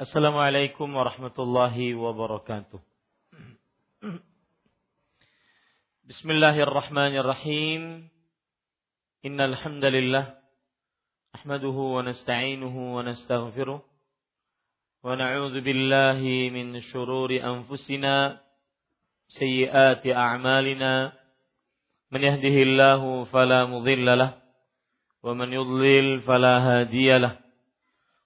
Assalamualaikum warahmatullahi wabarakatuh. Bismillahirrahmanirrahim. Innal hamdalillah nahmaduhu wa nasta'inuhu wa nastaghfiruh wa na'udzu billahi min shururi anfusina sayyiati a'malina man yahdihillahu fala mudilla lahu wa man yudlil fala hadiya lahu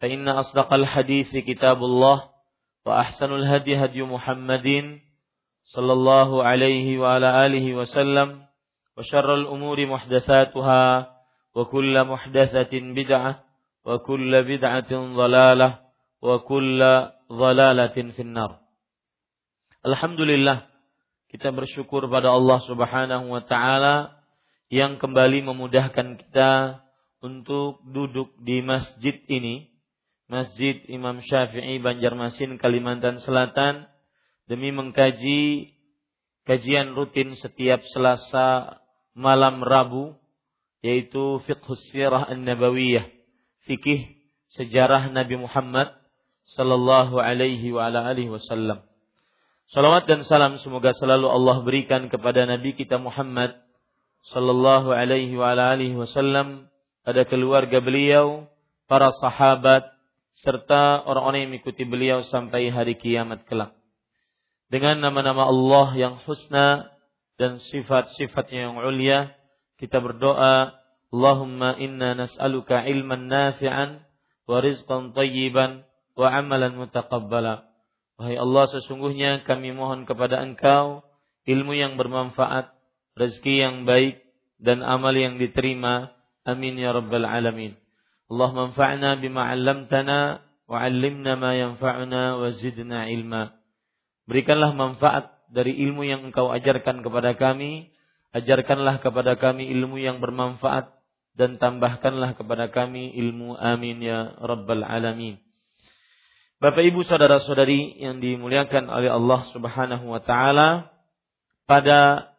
فإن أصدق الحديث كتاب الله وأحسن الهدي هدي محمد صلى الله عليه وعلى آله وسلم وشر الأمور محدثاتها وكل محدثة بدعة وكل بدعة ضلالة وكل ضلالة في النار Alhamdulillah kita bersyukur pada Allah Subhanahu wa taala yang kembali memudahkan kita untuk duduk di masjid ini Masjid Imam Syafi'i Banjarmasin Kalimantan Selatan demi mengkaji kajian rutin setiap Selasa malam Rabu yaitu Fiqhus Sirah An-Nabawiyah fikih sejarah Nabi Muhammad sallallahu alaihi wa ala alihi wasallam. Salawat dan salam semoga selalu Allah berikan kepada Nabi kita Muhammad sallallahu alaihi wa ala alihi wasallam, pada keluarga beliau, para sahabat, serta orang-orang yang mengikuti beliau sampai hari kiamat kelak. Dengan nama-nama Allah yang husna dan sifat-sifatnya yang ulia, kita berdoa, Allahumma inna nas'aluka ilman nafi'an wa rizqan tayyiban wa amalan mutaqabbala. Wahai Allah, sesungguhnya kami mohon kepada Engkau ilmu yang bermanfaat, rezeki yang baik, dan amal yang diterima. Amin ya rabbal alamin. Allah manfa'na bima 'allamtana wa ma yanfa'una wa zidna ilma. Berikanlah manfaat dari ilmu yang Engkau ajarkan kepada kami, ajarkanlah kepada kami ilmu yang bermanfaat dan tambahkanlah kepada kami ilmu amin ya rabbal alamin. Bapak Ibu saudara-saudari yang dimuliakan oleh Allah Subhanahu wa taala, pada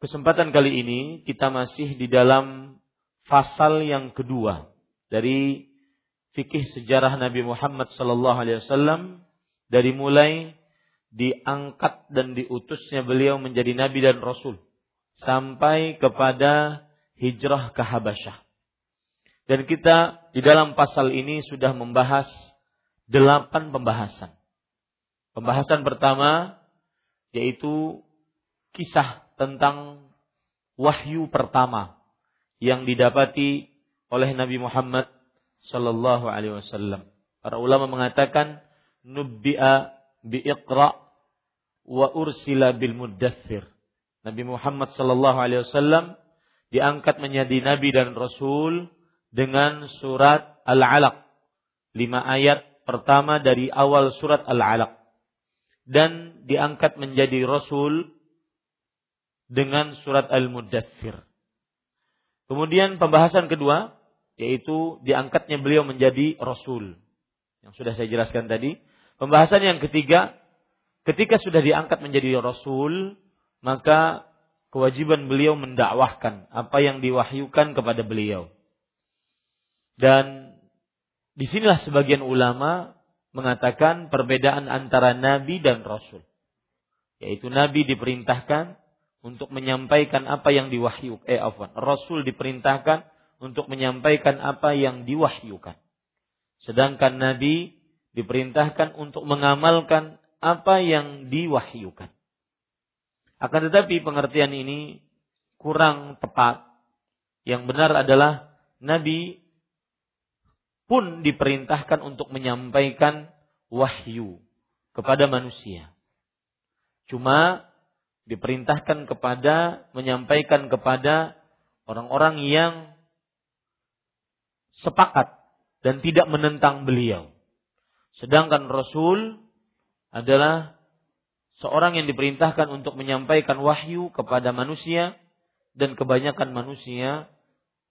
kesempatan kali ini kita masih di dalam fasal yang kedua dari fikih sejarah Nabi Muhammad sallallahu alaihi wasallam dari mulai diangkat dan diutusnya beliau menjadi nabi dan rasul sampai kepada hijrah ke Habasyah. Dan kita di dalam pasal ini sudah membahas delapan pembahasan. Pembahasan pertama yaitu kisah tentang wahyu pertama yang didapati oleh Nabi Muhammad sallallahu alaihi wasallam. Para ulama mengatakan nubbi'a bi iqra wa ursila bil muddathir. Nabi Muhammad sallallahu alaihi wasallam diangkat menjadi nabi dan rasul dengan surat Al-Alaq. Lima ayat pertama dari awal surat Al-Alaq. Dan diangkat menjadi rasul dengan surat Al-Muddathir. Kemudian pembahasan kedua yaitu diangkatnya beliau menjadi rasul. Yang sudah saya jelaskan tadi. Pembahasan yang ketiga, ketika sudah diangkat menjadi rasul, maka kewajiban beliau mendakwahkan apa yang diwahyukan kepada beliau. Dan di sinilah sebagian ulama mengatakan perbedaan antara nabi dan rasul. Yaitu nabi diperintahkan untuk menyampaikan apa yang diwahyukan. Eh. Rasul diperintahkan untuk menyampaikan apa yang diwahyukan. Sedangkan Nabi diperintahkan untuk mengamalkan apa yang diwahyukan. Akan tetapi pengertian ini kurang tepat. Yang benar adalah Nabi pun diperintahkan untuk menyampaikan wahyu kepada manusia. Cuma diperintahkan kepada menyampaikan kepada orang-orang yang sepakat dan tidak menentang beliau. Sedangkan Rasul adalah seorang yang diperintahkan untuk menyampaikan wahyu kepada manusia dan kebanyakan manusia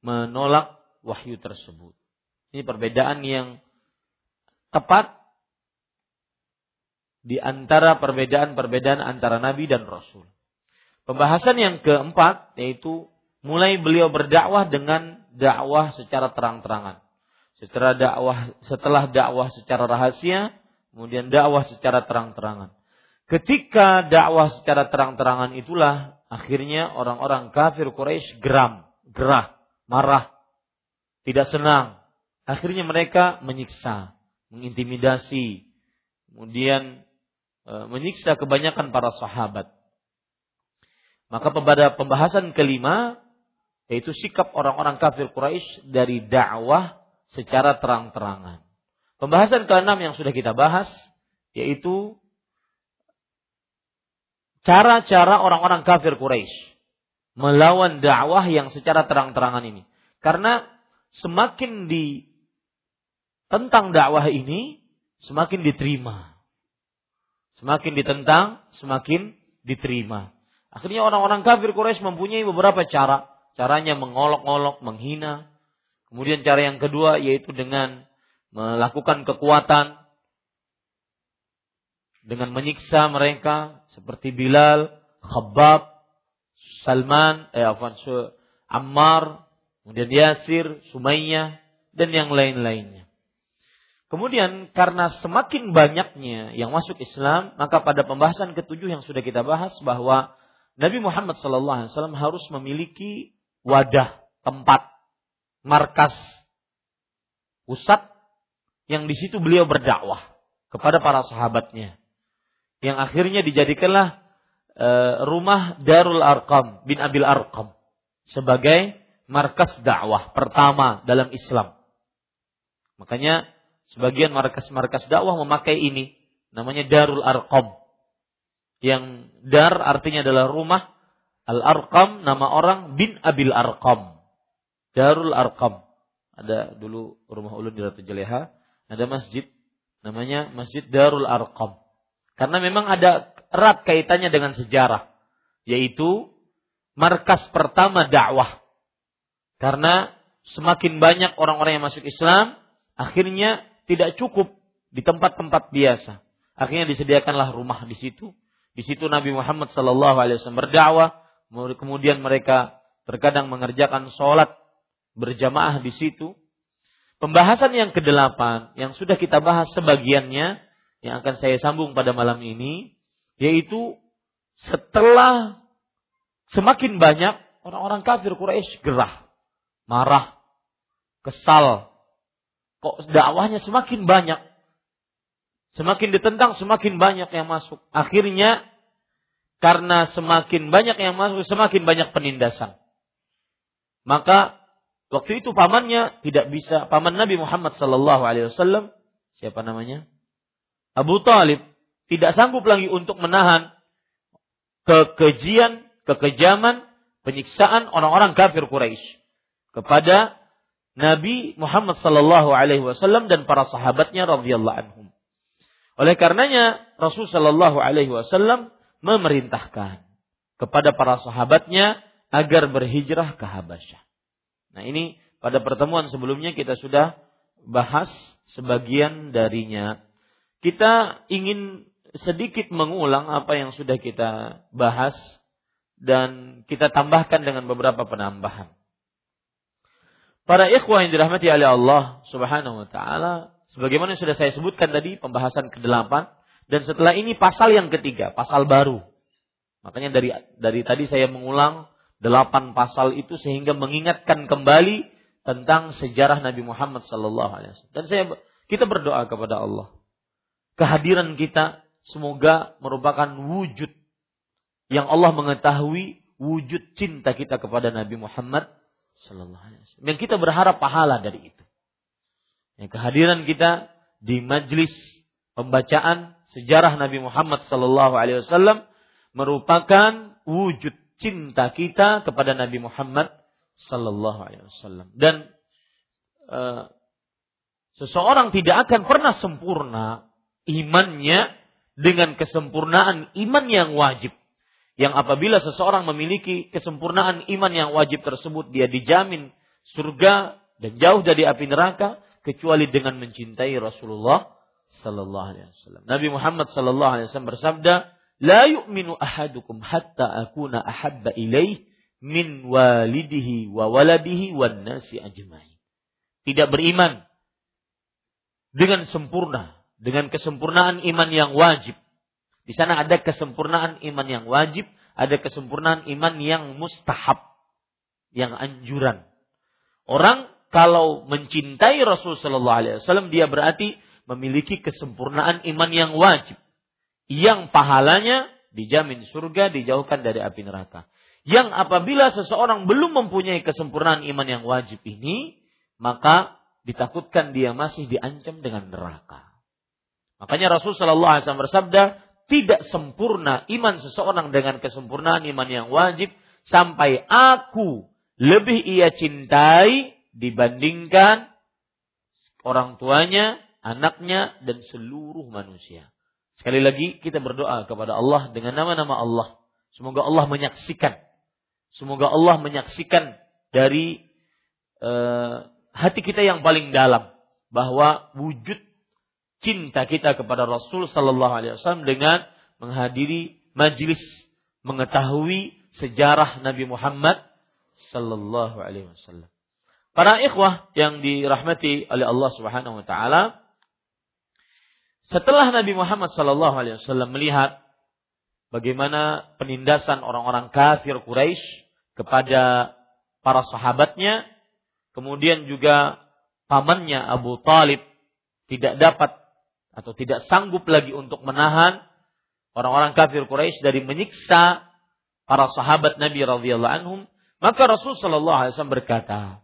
menolak wahyu tersebut. Ini perbedaan yang tepat di antara perbedaan-perbedaan antara nabi dan rasul. Pembahasan yang keempat yaitu mulai beliau berdakwah dengan dakwah secara terang-terangan. Setelah dakwah setelah dakwah secara rahasia, kemudian dakwah secara terang-terangan. Ketika dakwah secara terang-terangan itulah akhirnya orang-orang kafir Quraisy geram, gerah, marah, tidak senang. Akhirnya mereka menyiksa, mengintimidasi, kemudian e, menyiksa kebanyakan para sahabat. Maka pada pembahasan kelima yaitu sikap orang-orang kafir Quraisy dari dakwah secara terang-terangan. Pembahasan keenam yang sudah kita bahas yaitu cara-cara orang-orang kafir Quraisy melawan dakwah yang secara terang-terangan ini. Karena semakin di tentang dakwah ini semakin diterima. Semakin ditentang, semakin diterima. Akhirnya orang-orang kafir Quraisy mempunyai beberapa cara. Caranya mengolok-olok, menghina. Kemudian cara yang kedua yaitu dengan melakukan kekuatan dengan menyiksa mereka seperti Bilal, Khabbab, Salman, eh afwan, Ammar, kemudian Yasir, Sumayyah dan yang lain-lainnya. Kemudian karena semakin banyaknya yang masuk Islam, maka pada pembahasan ketujuh yang sudah kita bahas bahwa Nabi Muhammad SAW harus memiliki wadah, tempat, markas, pusat yang di situ beliau berdakwah kepada para sahabatnya. Yang akhirnya dijadikanlah e, rumah Darul Arqam bin Abil Arqam sebagai markas dakwah pertama dalam Islam. Makanya sebagian markas-markas dakwah memakai ini namanya Darul Arqam. Yang dar artinya adalah rumah, Al Arqam nama orang bin Abil Arqam. Darul Arqam. Ada dulu rumah ulun di Ratu Jaleha ada masjid namanya Masjid Darul Arqam. Karena memang ada erat kaitannya dengan sejarah, yaitu markas pertama dakwah. Karena semakin banyak orang-orang yang masuk Islam, akhirnya tidak cukup di tempat-tempat biasa. Akhirnya disediakanlah rumah di situ. Di situ Nabi Muhammad Wasallam berdakwah. Kemudian mereka terkadang mengerjakan sholat berjamaah di situ Pembahasan yang kedelapan yang sudah kita bahas sebagiannya yang akan saya sambung pada malam ini yaitu setelah semakin banyak orang-orang kafir Quraisy gerah, marah, kesal. Kok dakwahnya semakin banyak? Semakin ditentang semakin banyak yang masuk. Akhirnya karena semakin banyak yang masuk semakin banyak penindasan. Maka Waktu itu pamannya tidak bisa, paman Nabi Muhammad Sallallahu Alaihi Wasallam, siapa namanya? Abu Talib tidak sanggup lagi untuk menahan kekejian, kekejaman, penyiksaan orang-orang kafir Quraisy kepada Nabi Muhammad Sallallahu Alaihi Wasallam dan para sahabatnya radhiyallahu anhum. Oleh karenanya Rasul Sallallahu Alaihi Wasallam memerintahkan kepada para sahabatnya agar berhijrah ke Habasyah. Nah ini pada pertemuan sebelumnya kita sudah bahas sebagian darinya. Kita ingin sedikit mengulang apa yang sudah kita bahas dan kita tambahkan dengan beberapa penambahan. Para ikhwah yang dirahmati oleh Allah Subhanahu wa taala, sebagaimana yang sudah saya sebutkan tadi pembahasan ke-8 dan setelah ini pasal yang ketiga, pasal baru. Makanya dari dari tadi saya mengulang delapan pasal itu sehingga mengingatkan kembali tentang sejarah Nabi Muhammad sallallahu alaihi wasallam. Dan saya kita berdoa kepada Allah kehadiran kita semoga merupakan wujud yang Allah mengetahui wujud cinta kita kepada Nabi Muhammad Sallallahu Alaihi Wasallam. Yang kita berharap pahala dari itu. Yang kehadiran kita di majlis pembacaan sejarah Nabi Muhammad Sallallahu Alaihi Wasallam merupakan wujud cinta kita kepada Nabi Muhammad Sallallahu Alaihi Wasallam. Dan uh, seseorang tidak akan pernah sempurna imannya dengan kesempurnaan iman yang wajib yang apabila seseorang memiliki kesempurnaan iman yang wajib tersebut dia dijamin surga dan jauh dari api neraka kecuali dengan mencintai Rasulullah sallallahu alaihi wasallam. Nabi Muhammad sallallahu alaihi wasallam bersabda, "La yu'minu ahadukum hatta akuna ahabba ilaih min walidihi wa waladihi wan nasi ajmain." Tidak beriman dengan sempurna, dengan kesempurnaan iman yang wajib di sana ada kesempurnaan iman yang wajib, ada kesempurnaan iman yang mustahab, yang anjuran. Orang kalau mencintai Rasul Shallallahu Alaihi Wasallam dia berarti memiliki kesempurnaan iman yang wajib, yang pahalanya dijamin surga, dijauhkan dari api neraka. Yang apabila seseorang belum mempunyai kesempurnaan iman yang wajib ini, maka ditakutkan dia masih diancam dengan neraka. Makanya Rasul Shallallahu Alaihi Wasallam bersabda, tidak sempurna iman seseorang dengan kesempurnaan iman yang wajib sampai aku lebih ia cintai dibandingkan orang tuanya, anaknya dan seluruh manusia. Sekali lagi kita berdoa kepada Allah dengan nama-nama Allah. Semoga Allah menyaksikan. Semoga Allah menyaksikan dari uh, hati kita yang paling dalam bahwa wujud cinta kita kepada Rasul Sallallahu Alaihi Wasallam dengan menghadiri majlis mengetahui sejarah Nabi Muhammad Sallallahu Alaihi Wasallam. Para ikhwah yang dirahmati oleh Allah Subhanahu Wa Taala, setelah Nabi Muhammad Wasallam melihat bagaimana penindasan orang-orang kafir Quraisy kepada para sahabatnya, kemudian juga pamannya Abu Talib tidak dapat atau tidak sanggup lagi untuk menahan orang-orang kafir Quraisy dari menyiksa para sahabat Nabi radhiyallahu anhum, maka Rasul sallallahu alaihi wasallam berkata,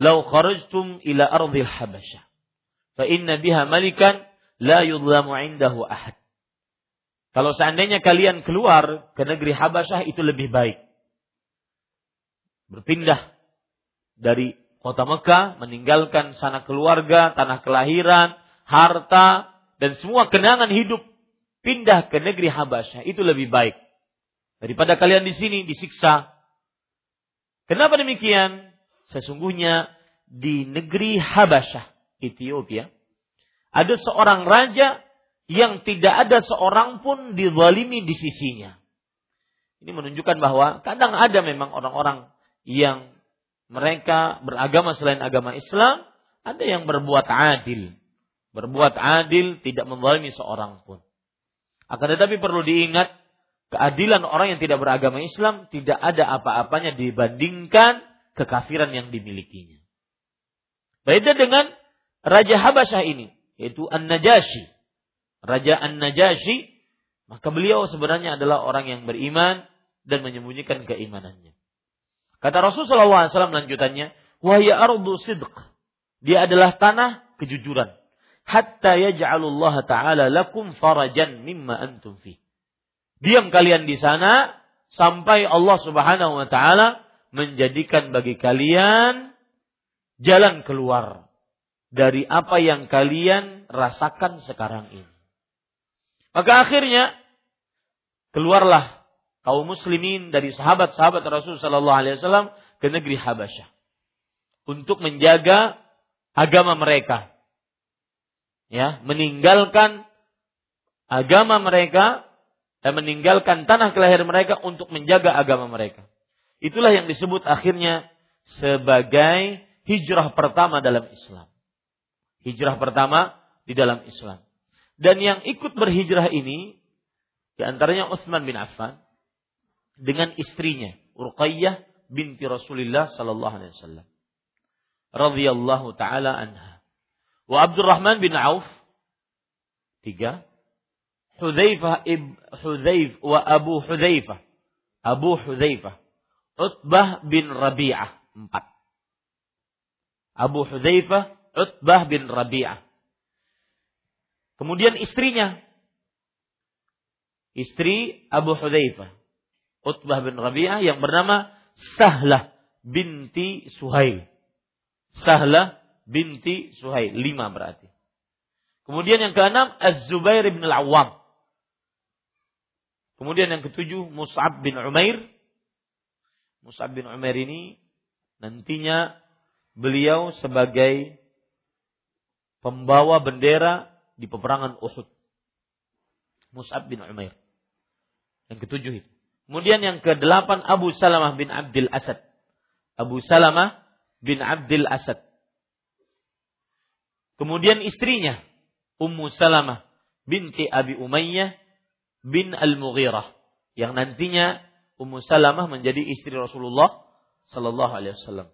"Lau kharajtum ila ardhil Habasyah, fa inna biha malikan la yudlamu indahu ahad." Kalau seandainya kalian keluar ke negeri Habasyah itu lebih baik. Berpindah dari kota Mekah, meninggalkan sana keluarga, tanah kelahiran, harta, dan semua kenangan hidup pindah ke negeri Habasyah itu lebih baik daripada kalian di sini disiksa. Kenapa demikian? Sesungguhnya di negeri Habasyah, Ethiopia, ada seorang raja yang tidak ada seorang pun dizalimi di sisinya. Ini menunjukkan bahwa kadang ada memang orang-orang yang mereka beragama selain agama Islam, ada yang berbuat adil berbuat adil, tidak menzalimi seorang pun. Akan tetapi perlu diingat, keadilan orang yang tidak beragama Islam tidak ada apa-apanya dibandingkan kekafiran yang dimilikinya. Beda dengan Raja Habasyah ini, yaitu An-Najashi. Raja An-Najashi, maka beliau sebenarnya adalah orang yang beriman dan menyembunyikan keimanannya. Kata Rasulullah SAW lanjutannya, wahya ardu sidq. Dia adalah tanah kejujuran hatta yaj'alullah taala lakum farajan mimma antum fi. Diam kalian di sana sampai Allah Subhanahu wa taala menjadikan bagi kalian jalan keluar dari apa yang kalian rasakan sekarang ini. Maka akhirnya keluarlah kaum muslimin dari sahabat-sahabat Rasul sallallahu alaihi wasallam ke negeri Habasyah untuk menjaga agama mereka ya meninggalkan agama mereka dan meninggalkan tanah kelahiran mereka untuk menjaga agama mereka. Itulah yang disebut akhirnya sebagai hijrah pertama dalam Islam. Hijrah pertama di dalam Islam. Dan yang ikut berhijrah ini di antaranya Utsman bin Affan dengan istrinya Urqayyah binti Rasulullah sallallahu alaihi wasallam radhiyallahu taala anha. Wa Abdurrahman bin Auf tiga Hudzaifah ib Hudzaif wa Abu Hudzaifah. Abu Hudzaifah. Utbah bin Rabi'ah. Empat. Abu Hudzaifah, Utbah bin Rabi'ah. Kemudian istrinya. Istri Abu Hudzaifah. Utbah bin Rabi'ah yang bernama Sahlah binti Suhail. Sahlah binti Suhail. Lima berarti. Kemudian yang keenam Az-Zubair bin Al-Awwam. Kemudian yang ketujuh Mus'ab bin Umair. Mus'ab bin Umair ini nantinya beliau sebagai pembawa bendera di peperangan Uhud. Mus'ab bin Umair. Yang ketujuh itu. Kemudian yang kedelapan Abu Salamah bin Abdul Asad. Abu Salamah bin Abdul Asad. Kemudian istrinya Ummu Salamah binti Abi Umayyah bin Al-Mughirah yang nantinya Ummu Salamah menjadi istri Rasulullah sallallahu alaihi wasallam.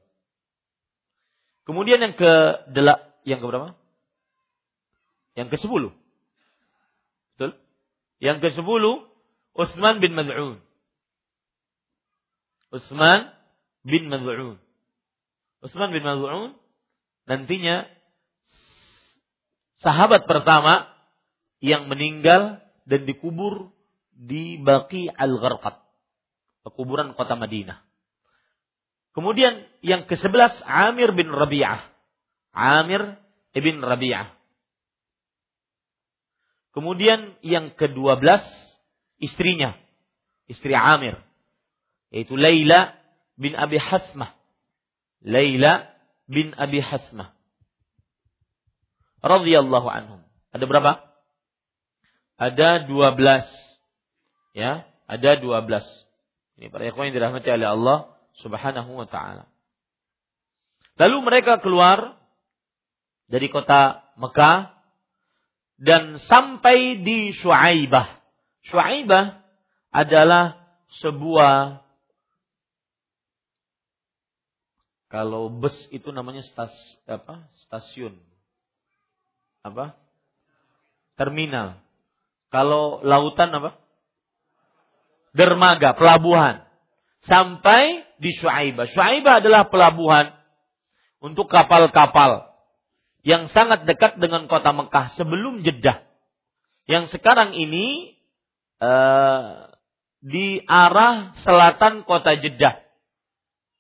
Kemudian yang ke yang ke berapa? Yang ke-10. Betul? Yang ke-10 Utsman bin Mad'un. Utsman bin Mad'un. Utsman bin Mad'un nantinya sahabat pertama yang meninggal dan dikubur di Baqi al-Gharqad, pekuburan kota Madinah. Kemudian yang ke-11 Amir bin Rabi'ah. Amir ibn Rabi'ah. Kemudian yang ke-12 istrinya, istri Amir, yaitu Laila bin Abi Hasmah. Laila bin Abi Hasmah. radhiyallahu anhum. Ada berapa? ada 12. Ya, ada 12. Ini para ikhwan yang dirahmati oleh Allah Subhanahu wa taala. Lalu mereka keluar dari kota Mekah dan sampai di Shu'aibah. Shu'aibah adalah sebuah kalau bus itu namanya stas, apa? stasiun. Apa? Terminal. Kalau lautan apa? Dermaga, pelabuhan. Sampai di Shu'aibah. Shu'aibah adalah pelabuhan untuk kapal-kapal yang sangat dekat dengan kota Mekah sebelum Jeddah. Yang sekarang ini uh, di arah selatan kota Jeddah.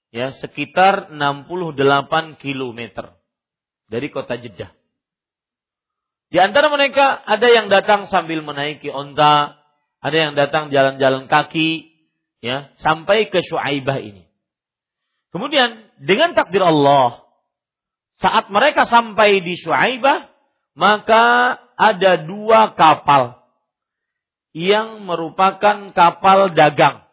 Ya, sekitar 68 km dari kota Jeddah. Di antara mereka ada yang datang sambil menaiki onta, ada yang datang jalan-jalan kaki, ya, sampai ke Syuaibah ini. Kemudian dengan takdir Allah, saat mereka sampai di Syuaibah, maka ada dua kapal yang merupakan kapal dagang.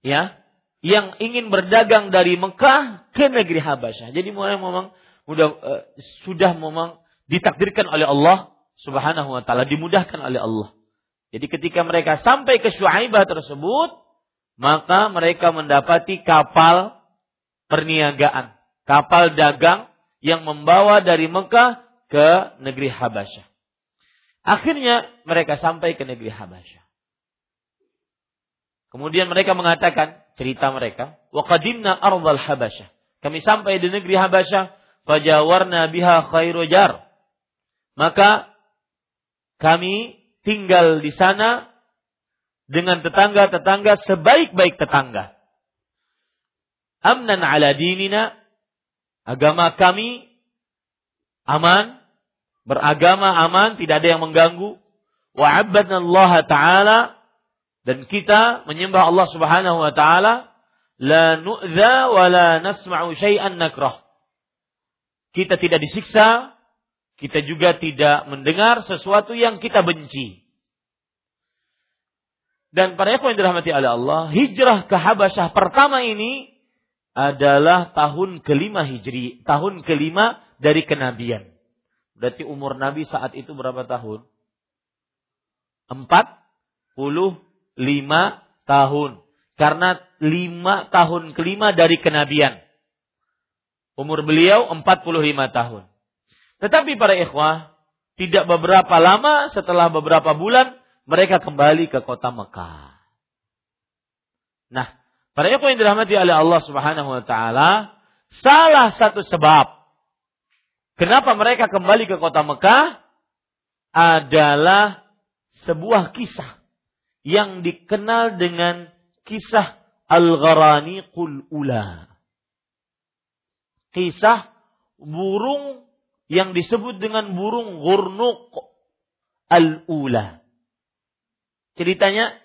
Ya, yang ingin berdagang dari Mekah ke negeri Habasyah. Jadi mulai memang sudah uh, sudah memang ditakdirkan oleh Allah Subhanahu wa taala, dimudahkan oleh Allah. Jadi ketika mereka sampai ke Syuaibah tersebut, maka mereka mendapati kapal perniagaan, kapal dagang yang membawa dari Mekah ke negeri Habasyah. Akhirnya mereka sampai ke negeri Habasyah. Kemudian mereka mengatakan cerita mereka, "Wa qadimna ardhal Habasyah." Kami sampai di negeri Habasyah, fajawarna biha khairu jar maka kami tinggal di sana dengan tetangga-tetangga sebaik-baik tetangga. Amnan ala dinina, agama kami aman, beragama aman, tidak ada yang mengganggu. Wa Allah taala dan kita menyembah Allah Subhanahu wa taala la nu'dha wa la nasma'u syai'an nakrah. Kita tidak disiksa, kita juga tidak mendengar sesuatu yang kita benci. Dan para ikhwan yang dirahmati oleh Allah, hijrah ke Habasyah pertama ini adalah tahun kelima hijri, tahun kelima dari kenabian. Berarti umur Nabi saat itu berapa tahun? Empat puluh lima tahun. Karena lima tahun kelima dari kenabian. Umur beliau empat puluh lima tahun. Tetapi para ikhwah, Tidak beberapa lama setelah beberapa bulan mereka kembali ke kota Mekah. Nah, para ikhwan yang dirahmati oleh Allah Subhanahu wa taala, salah satu sebab kenapa mereka kembali ke kota Mekah adalah sebuah kisah yang dikenal dengan kisah Al-Gharaniqul Ula. Kisah burung yang disebut dengan burung gurnuq al-ula. Ceritanya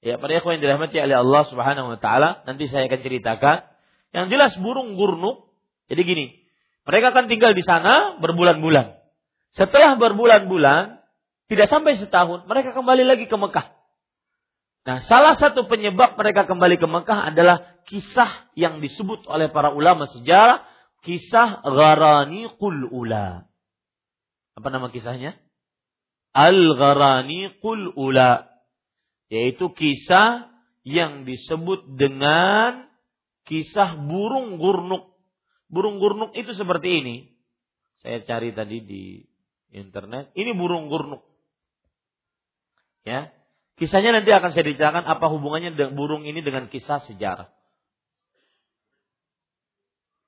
ya pada ikhwan yang dirahmati oleh Allah Subhanahu wa taala, nanti saya akan ceritakan. Yang jelas burung gurnuq jadi gini, mereka akan tinggal di sana berbulan-bulan. Setelah berbulan-bulan, tidak sampai setahun, mereka kembali lagi ke Mekah. Nah, salah satu penyebab mereka kembali ke Mekah adalah kisah yang disebut oleh para ulama sejarah kisah Gharani Qul Ula. Apa nama kisahnya? Al-Gharani Qul Ula. Yaitu kisah yang disebut dengan kisah burung gurnuk. Burung gurnuk itu seperti ini. Saya cari tadi di internet. Ini burung gurnuk. Ya. Kisahnya nanti akan saya diceritakan apa hubungannya burung ini dengan kisah sejarah.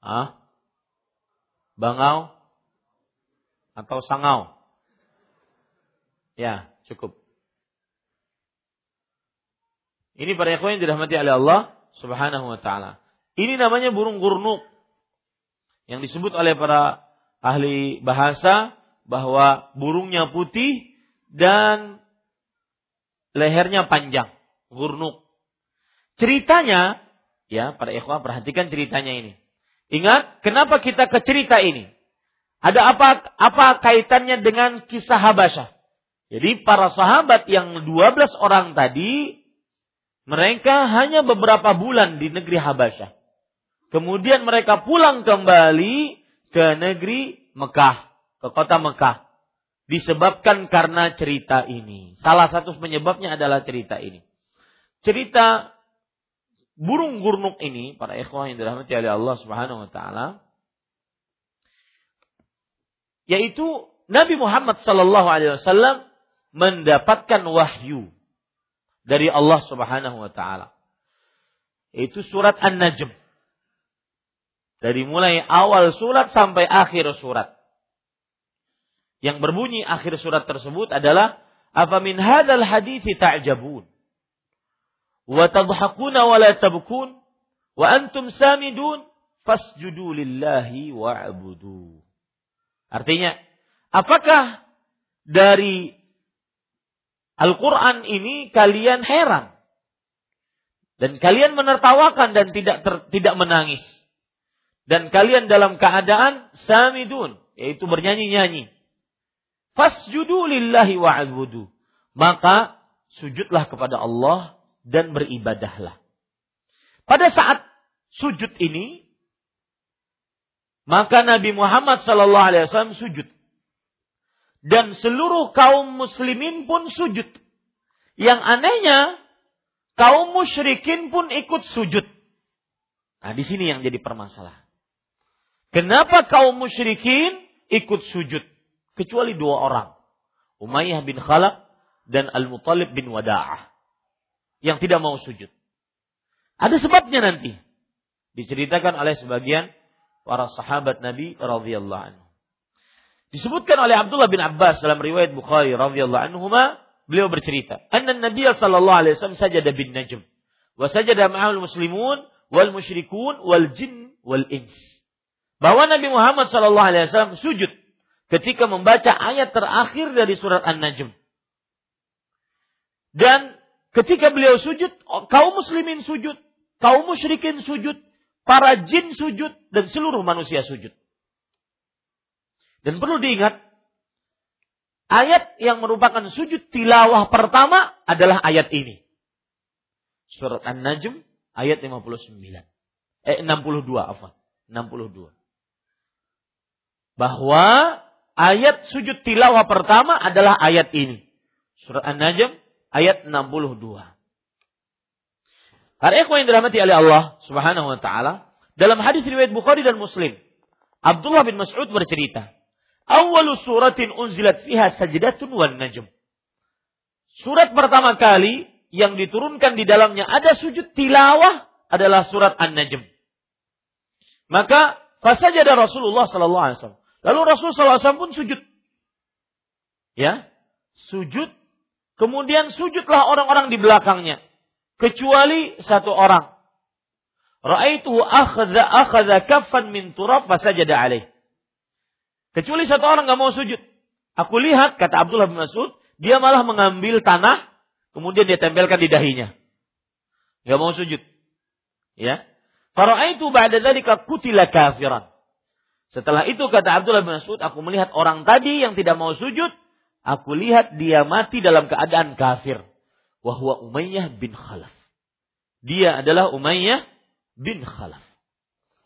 Ah? bangau, atau sangau? Ya, cukup. Ini para ikhwan yang dirahmati oleh Allah Subhanahu wa taala. Ini namanya burung gurnuk yang disebut oleh para ahli bahasa bahwa burungnya putih dan lehernya panjang, gurnuk. Ceritanya, ya para ikhwan perhatikan ceritanya ini. Ingat, kenapa kita ke cerita ini? Ada apa apa kaitannya dengan kisah Habasyah? Jadi para sahabat yang 12 orang tadi mereka hanya beberapa bulan di negeri Habasyah. Kemudian mereka pulang kembali ke negeri Mekah, ke kota Mekah. Disebabkan karena cerita ini. Salah satu penyebabnya adalah cerita ini. Cerita burung gurnuk ini, para ikhwah yang dirahmati oleh Allah Subhanahu wa taala, yaitu Nabi Muhammad sallallahu alaihi wasallam mendapatkan wahyu dari Allah Subhanahu wa taala. Itu surat An-Najm. Dari mulai awal surat sampai akhir surat. Yang berbunyi akhir surat tersebut adalah apa min hadzal hadithi ta'jabun wa tadhakuna wa la tabkun wa antum samidun fasjudu lillahi wa'budu. Artinya, apakah dari Al-Quran ini kalian heran. Dan kalian menertawakan dan tidak ter, tidak menangis. Dan kalian dalam keadaan samidun yaitu bernyanyi-nyanyi. Fasjudu lillahi wa'budu. Maka sujudlah kepada Allah dan beribadahlah. Pada saat sujud ini, maka Nabi Muhammad Wasallam sujud, dan seluruh kaum muslimin pun sujud. Yang anehnya, kaum musyrikin pun ikut sujud. Nah, di sini yang jadi permasalahan. Kenapa kaum musyrikin ikut sujud? Kecuali dua orang. Umayyah bin Khalaf dan Al-Muttalib bin Wada'ah yang tidak mau sujud. Ada sebabnya nanti. Diceritakan oleh sebagian para sahabat Nabi radhiyallahu anhu. Disebutkan oleh Abdullah bin Abbas dalam riwayat Bukhari radhiyallahu anhu beliau bercerita, "Anna Nabi sallallahu alaihi wasallam sajada bin najm wa sajada ma'al muslimun wal musyrikun wal jin wal ins." Bahwa Nabi Muhammad sallallahu alaihi wasallam sujud ketika membaca ayat terakhir dari surat An-Najm. Dan Ketika beliau sujud, kaum muslimin sujud, kaum musyrikin sujud, para jin sujud, dan seluruh manusia sujud. Dan perlu diingat, ayat yang merupakan sujud tilawah pertama adalah ayat ini. Surat An-Najm ayat 59. Eh 62, apa? 62. Bahwa ayat sujud tilawah pertama adalah ayat ini. Surat An-Najm ayat 62. Para ikhwan yang dirahmati oleh Allah Subhanahu wa taala, dalam hadis riwayat Bukhari dan Muslim, Abdullah bin Mas'ud bercerita, Awalu suratin unzilat fiha sajdatun wan najm. Surat pertama kali yang diturunkan di dalamnya ada sujud tilawah adalah surat An-Najm. Maka fasajada Rasulullah sallallahu alaihi wasallam. Lalu Rasul sallallahu alaihi wasallam pun sujud. Ya, sujud. Kemudian sujudlah orang-orang di belakangnya kecuali satu orang. Ra'aitu akhadha akhadha kaffan min turab fasajada alaih. Kecuali satu orang nggak mau sujud. Aku lihat kata Abdullah bin Mas'ud, dia malah mengambil tanah kemudian dia tempelkan di dahinya. Gak mau sujud. Ya. Fara'aitu ba'da dzalika kutila kafiran. Setelah itu kata Abdullah bin Mas'ud, aku melihat orang tadi yang tidak mau sujud, aku lihat dia mati dalam keadaan kafir. Wahwa Umayyah bin Khalaf. Dia adalah Umayyah bin Khalaf.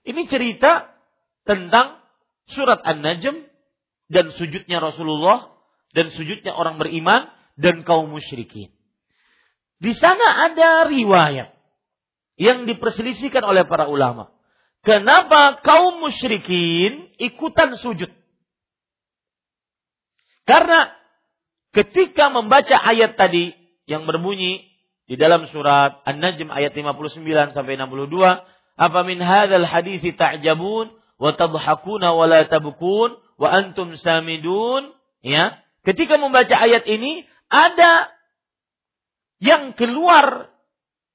Ini cerita tentang surat An-Najm dan sujudnya Rasulullah dan sujudnya orang beriman dan kaum musyrikin. Di sana ada riwayat yang diperselisihkan oleh para ulama. Kenapa kaum musyrikin ikutan sujud? Karena ketika membaca ayat tadi yang berbunyi di dalam surat An-Najm ayat 59 sampai 62, apa min hadzal hadithi ta'jabun wa tadhakuna wa la tabkun wa antum samidun, ya. Ketika membaca ayat ini ada yang keluar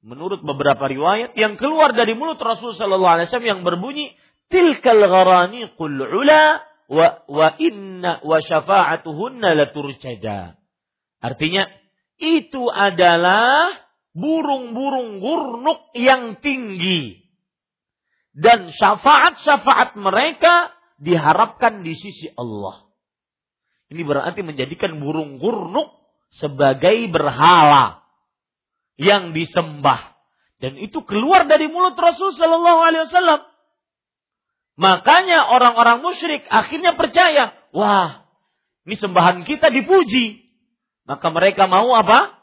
menurut beberapa riwayat yang keluar dari mulut Rasul sallallahu alaihi wasallam yang berbunyi tilkal gharani qul ula wa wa inna wa syafa'atuhunna laturjada. Artinya itu adalah burung-burung gurnuk yang tinggi. Dan syafaat-syafaat mereka diharapkan di sisi Allah. Ini berarti menjadikan burung gurnuk sebagai berhala yang disembah dan itu keluar dari mulut Rasul Shallallahu Alaihi Wasallam. Makanya orang-orang musyrik akhirnya percaya, wah, ini sembahan kita dipuji. Maka mereka mau apa?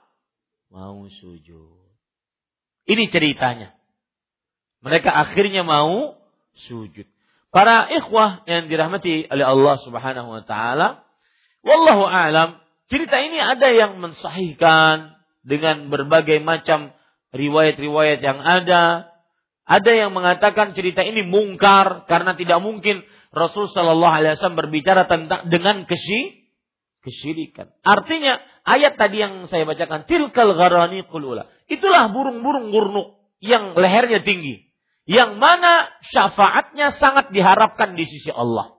Mau sujud. Ini ceritanya. Mereka akhirnya mau sujud. Para ikhwah yang dirahmati oleh Allah Subhanahu wa taala, wallahu alam, cerita ini ada yang mensahihkan, dengan berbagai macam riwayat-riwayat yang ada. Ada yang mengatakan cerita ini mungkar karena tidak mungkin Rasul Shallallahu Alaihi Wasallam berbicara tentang dengan kesy kesyirikan. Artinya ayat tadi yang saya bacakan tilkal gharani kulula. Itulah burung-burung gurnuk yang lehernya tinggi. Yang mana syafaatnya sangat diharapkan di sisi Allah.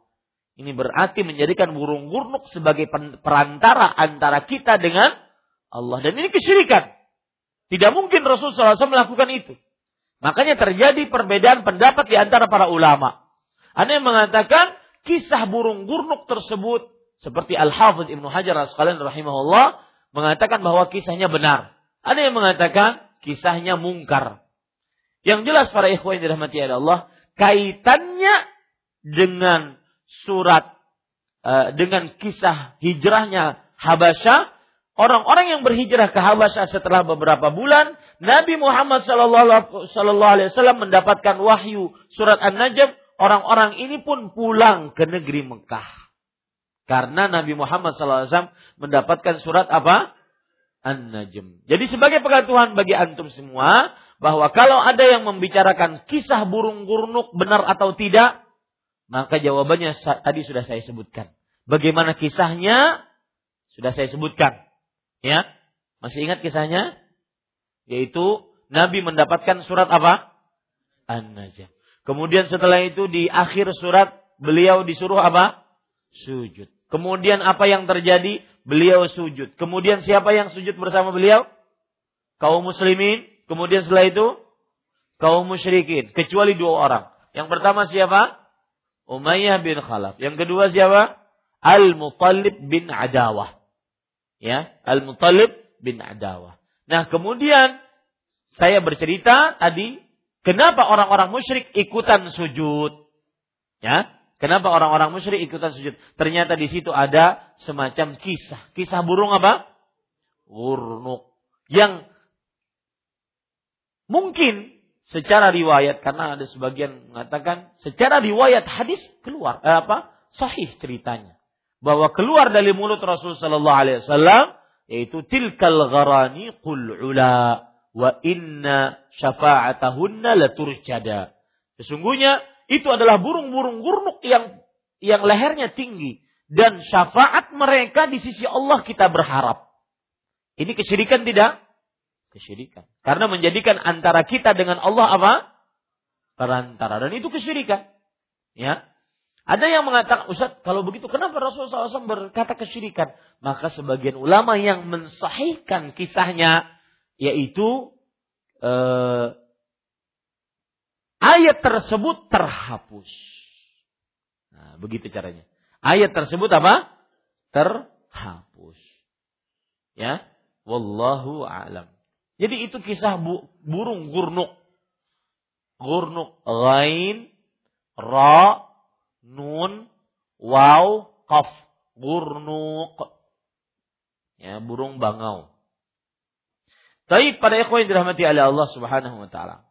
Ini berarti menjadikan burung gurnuk sebagai perantara antara kita dengan Allah. Dan ini kesyirikan. Tidak mungkin Rasulullah SAW melakukan itu. Makanya terjadi perbedaan pendapat di antara para ulama. Ada yang mengatakan kisah burung gurnuk tersebut seperti Al-Hafidh Ibnu Hajar Asqalani rahimahullah mengatakan bahwa kisahnya benar. Ada yang mengatakan kisahnya mungkar. Yang jelas para ikhwan yang dirahmati Allah, kaitannya dengan surat uh, dengan kisah hijrahnya Habasyah orang-orang yang berhijrah ke Habasyah setelah beberapa bulan, Nabi Muhammad Sallallahu Alaihi Wasallam mendapatkan wahyu surat An-Najm. Orang-orang ini pun pulang ke negeri Mekah. Karena Nabi Muhammad SAW mendapatkan surat apa? An-Najm. Jadi sebagai pengetahuan bagi antum semua, bahwa kalau ada yang membicarakan kisah burung gurnuk benar atau tidak, maka jawabannya tadi sudah saya sebutkan. Bagaimana kisahnya? Sudah saya sebutkan. Ya, masih ingat kisahnya? Yaitu Nabi mendapatkan surat apa? An-Najm. Kemudian setelah itu di akhir surat beliau disuruh apa? Sujud. Kemudian apa yang terjadi? Beliau sujud. Kemudian siapa yang sujud bersama beliau? Kaum muslimin. Kemudian setelah itu kaum musyrikin. Kecuali dua orang. Yang pertama siapa? Umayyah bin Khalaf. Yang kedua siapa? Al-Muttalib bin Adawah ya Al-Muttalib bin Adawah. Nah, kemudian saya bercerita tadi kenapa orang-orang musyrik ikutan sujud. Ya, kenapa orang-orang musyrik ikutan sujud? Ternyata di situ ada semacam kisah. Kisah burung apa? Urnuk. Yang mungkin secara riwayat karena ada sebagian mengatakan secara riwayat hadis keluar eh, apa? Sahih ceritanya. bahwa keluar dari mulut Rasul sallallahu alaihi wasallam yaitu tilkal gharani qul ula wa inna syafa'atahunna laturjada. Sesungguhnya itu adalah burung-burung gurnuk yang yang lehernya tinggi dan syafaat mereka di sisi Allah kita berharap. Ini kesyirikan tidak? Kesyirikan. Karena menjadikan antara kita dengan Allah apa? Perantara dan itu kesyirikan. Ya. Ada yang mengatakan, Ustaz, kalau begitu kenapa Rasulullah SAW berkata kesyirikan? Maka sebagian ulama yang mensahihkan kisahnya, yaitu eh, ayat tersebut terhapus. Nah, begitu caranya. Ayat tersebut apa? Terhapus. Ya, wallahu a'lam. Jadi itu kisah bu, burung gurnuk. Gurnuk ghain ra nun, waw, qaf, gurnuk. Ya, burung bangau. Tapi pada ikhwan yang dirahmati oleh Allah Subhanahu wa taala.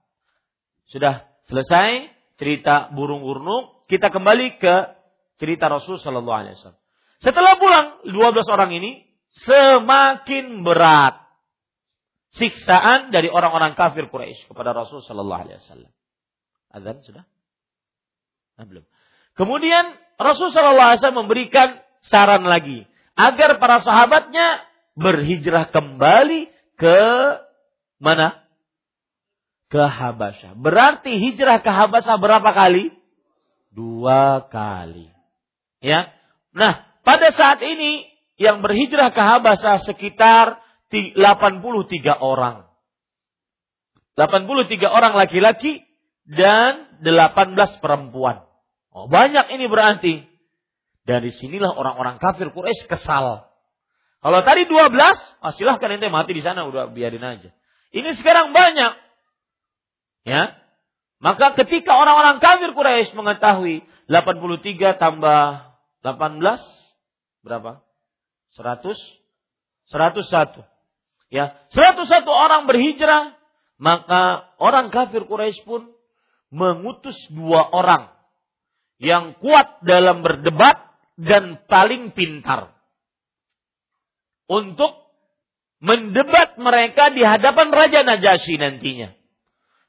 Sudah selesai cerita burung gurnuk, kita kembali ke cerita Rasul sallallahu alaihi wasallam. Setelah pulang 12 orang ini semakin berat siksaan dari orang-orang kafir Quraisy kepada Rasul sallallahu alaihi wasallam. Azan sudah? Nah, belum. Kemudian Rasulullah SAW memberikan saran lagi agar para sahabatnya berhijrah kembali ke mana? Ke Habasyah. Berarti hijrah ke Habasyah berapa kali? Dua kali. Ya. Nah, pada saat ini yang berhijrah ke Habasyah sekitar 83 orang. 83 orang laki-laki dan 18 perempuan. Oh, banyak ini berarti. Dari sinilah orang-orang kafir Quraisy kesal. Kalau tadi 12, oh silahkan ente mati di sana udah biarin aja. Ini sekarang banyak. Ya. Maka ketika orang-orang kafir Quraisy mengetahui 83 tambah 18 berapa? 100 101. Ya, 101 orang berhijrah, maka orang kafir Quraisy pun mengutus dua orang yang kuat dalam berdebat dan paling pintar untuk mendebat mereka di hadapan Raja Najasyi nantinya.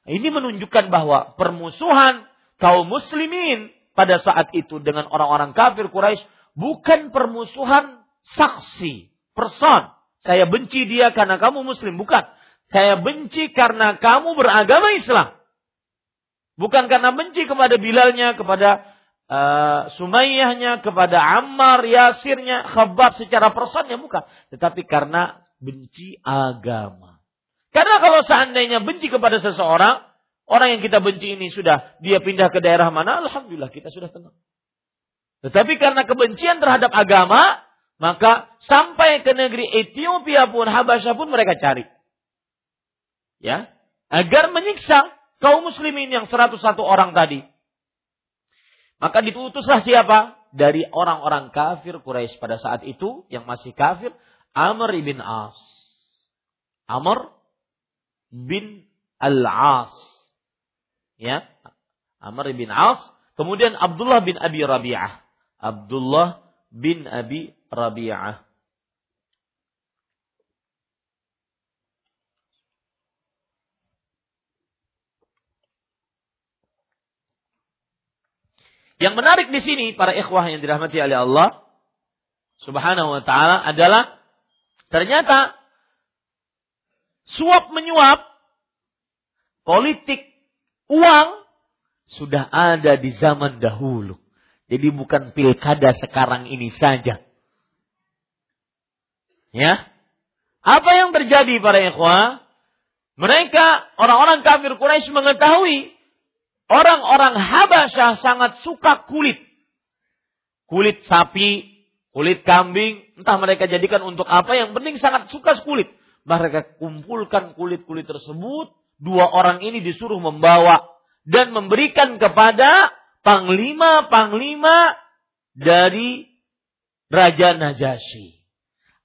Ini menunjukkan bahwa permusuhan kaum muslimin pada saat itu dengan orang-orang kafir Quraisy bukan permusuhan saksi, person. Saya benci dia karena kamu muslim, bukan. Saya benci karena kamu beragama Islam. Bukan karena benci kepada Bilalnya, kepada uh, Sumayyahnya, kepada Ammar, Yasirnya, Khabab secara personnya bukan. Tetapi karena benci agama. Karena kalau seandainya benci kepada seseorang, orang yang kita benci ini sudah dia pindah ke daerah mana, Alhamdulillah kita sudah tenang. Tetapi karena kebencian terhadap agama, maka sampai ke negeri Ethiopia pun, Habasyah pun mereka cari. Ya, agar menyiksa kaum muslimin yang 101 orang tadi. Maka diutuslah siapa? Dari orang-orang kafir Quraisy pada saat itu yang masih kafir, Amr bin As. Amr bin Al-As. Ya. Amr bin As, kemudian Abdullah bin Abi Rabi'ah. Abdullah bin Abi Rabi'ah. Yang menarik di sini para ikhwah yang dirahmati oleh Allah Subhanahu wa taala adalah ternyata suap menyuap politik uang sudah ada di zaman dahulu. Jadi bukan pilkada sekarang ini saja. Ya. Apa yang terjadi para ikhwah? Mereka orang-orang kafir Quraisy mengetahui Orang-orang Habasyah sangat suka kulit. Kulit sapi, kulit kambing, entah mereka jadikan untuk apa, yang penting sangat suka kulit. Mereka kumpulkan kulit-kulit tersebut, dua orang ini disuruh membawa dan memberikan kepada panglima-panglima dari Raja Najasyi.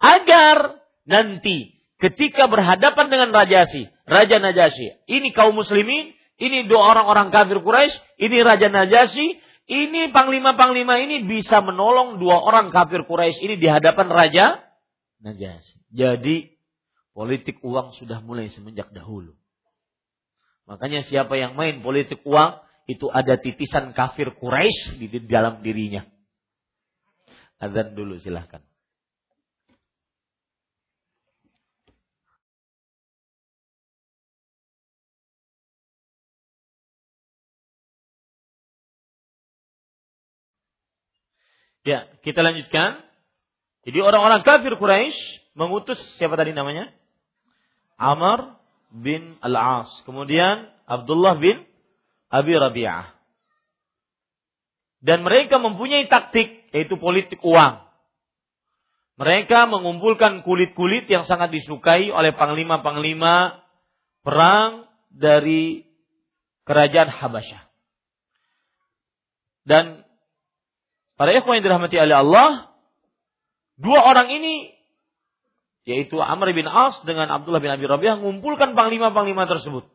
Agar nanti ketika berhadapan dengan Rajasi, Raja Najasyi, ini kaum muslimin ini dua orang-orang kafir Quraisy, ini Raja Najasyi Ini panglima-panglima ini bisa menolong dua orang kafir Quraisy ini di hadapan raja Najasyi. Jadi politik uang sudah mulai semenjak dahulu. Makanya siapa yang main politik uang itu ada titisan kafir Quraisy di dalam dirinya. Azan dulu silahkan. Ya, kita lanjutkan. Jadi orang-orang kafir Quraisy mengutus siapa tadi namanya? Amr bin Al-As. Kemudian Abdullah bin Abi Rabi'ah. Dan mereka mempunyai taktik yaitu politik uang. Mereka mengumpulkan kulit-kulit yang sangat disukai oleh panglima-panglima perang dari kerajaan Habasyah. Dan Para ikhwan yang dirahmati oleh Allah, dua orang ini yaitu Amr bin As dengan Abdullah bin Abi Rabi'ah mengumpulkan panglima-panglima tersebut.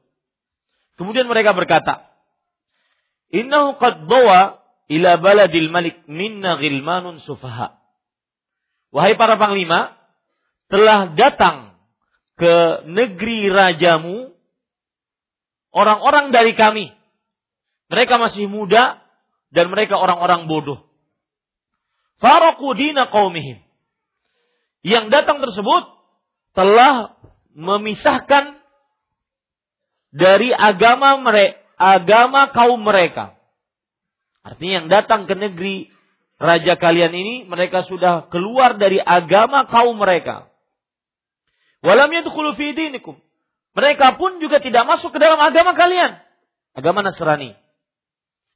Kemudian mereka berkata, "Innahu qad dawa ila baladil malik minna ghilmanun sufaha." Wahai para panglima, telah datang ke negeri rajamu orang-orang dari kami. Mereka masih muda dan mereka orang-orang bodoh. Faraku dina qaumihim. Yang datang tersebut telah memisahkan dari agama mereka, agama kaum mereka. Artinya yang datang ke negeri raja kalian ini mereka sudah keluar dari agama kaum mereka. Walam yadkhulu fi dinikum. Mereka pun juga tidak masuk ke dalam agama kalian. Agama Nasrani.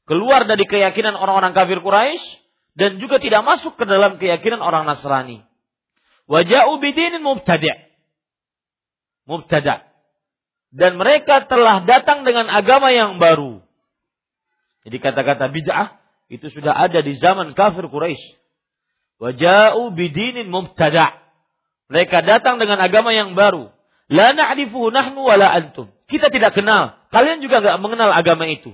Keluar dari keyakinan orang-orang kafir Quraisy dan juga tidak masuk ke dalam keyakinan orang Nasrani. Waja'u bidinin mubtada' mubtada' dan mereka telah datang dengan agama yang baru. Jadi kata-kata bid'ah itu sudah ada di zaman kafir Quraisy. Waja'u bidinin mubtada' Mereka datang dengan agama yang baru. La na'rifuhu nahnu wala antum. Kita tidak kenal. Kalian juga nggak mengenal agama itu.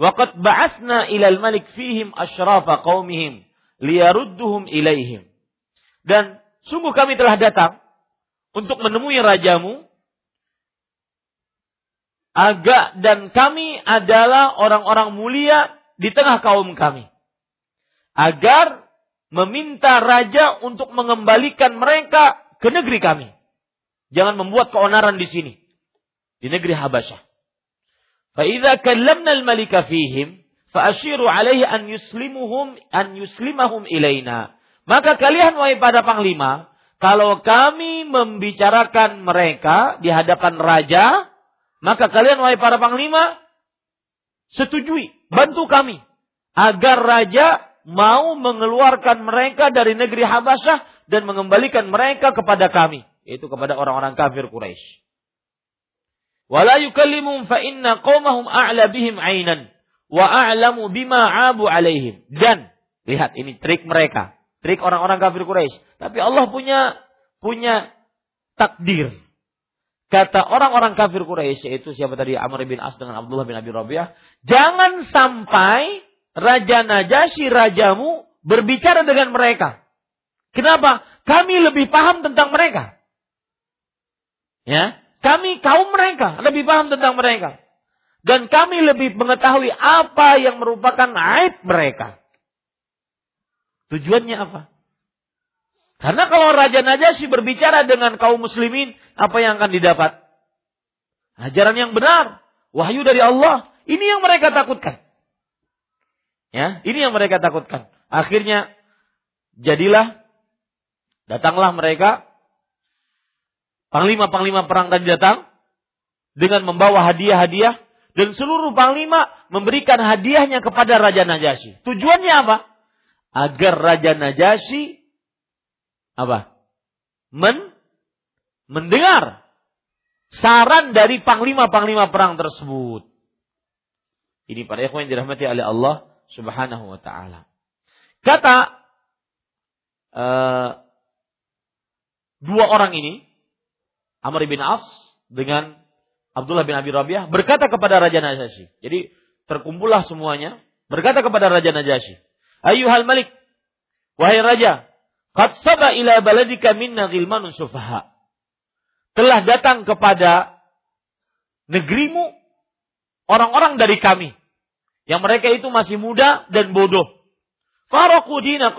Waqad ba'atsna ilal malik fihim asyrafa qaumihim liyarudduhum ilaihim. Dan sungguh kami telah datang untuk menemui rajamu agak dan kami adalah orang-orang mulia di tengah kaum kami. Agar meminta raja untuk mengembalikan mereka ke negeri kami. Jangan membuat keonaran di sini. Di negeri Habasyah. فإذا كلمنا الملك فيهم فأشيروا عليه أن يسلمهم أن يسلمهم إلينا. Maka kalian wahai pada panglima, kalau kami membicarakan mereka di hadapan raja, maka kalian wahai para panglima setujui, bantu kami agar raja mau mengeluarkan mereka dari negeri Habasyah dan mengembalikan mereka kepada kami, yaitu kepada orang-orang kafir Quraisy. Fa inna a'la bihim ainan wa a'lamu. Dan lihat ini trik mereka, trik orang-orang kafir Quraisy. Tapi Allah punya punya takdir. Kata orang-orang kafir Quraisy yaitu siapa tadi Amr bin As dengan Abdullah bin Abi Rabi'ah, jangan sampai raja Najasyi rajamu berbicara dengan mereka. Kenapa? Kami lebih paham tentang mereka. Ya, kami kaum mereka lebih paham tentang mereka. Dan kami lebih mengetahui apa yang merupakan aib mereka. Tujuannya apa? Karena kalau Raja Najasyi berbicara dengan kaum muslimin, apa yang akan didapat? Ajaran yang benar, wahyu dari Allah. Ini yang mereka takutkan. Ya, ini yang mereka takutkan. Akhirnya jadilah datanglah mereka Panglima-panglima perang tadi datang dengan membawa hadiah-hadiah dan seluruh panglima memberikan hadiahnya kepada Raja Najasyi. Tujuannya apa? Agar Raja Najasyi apa? Men mendengar saran dari panglima-panglima perang tersebut. Ini para ikhwan yang dirahmati oleh Allah Subhanahu wa taala. Kata uh, dua orang ini Amr bin As dengan Abdullah bin Abi Rabi'ah berkata kepada Raja Najasyi. Jadi terkumpullah semuanya berkata kepada Raja Najasyi, "Ayuhal Malik, wahai raja, qad saba ila baladika minna ghilmanun sufaha." Telah datang kepada negerimu orang-orang dari kami yang mereka itu masih muda dan bodoh. Faraku dina.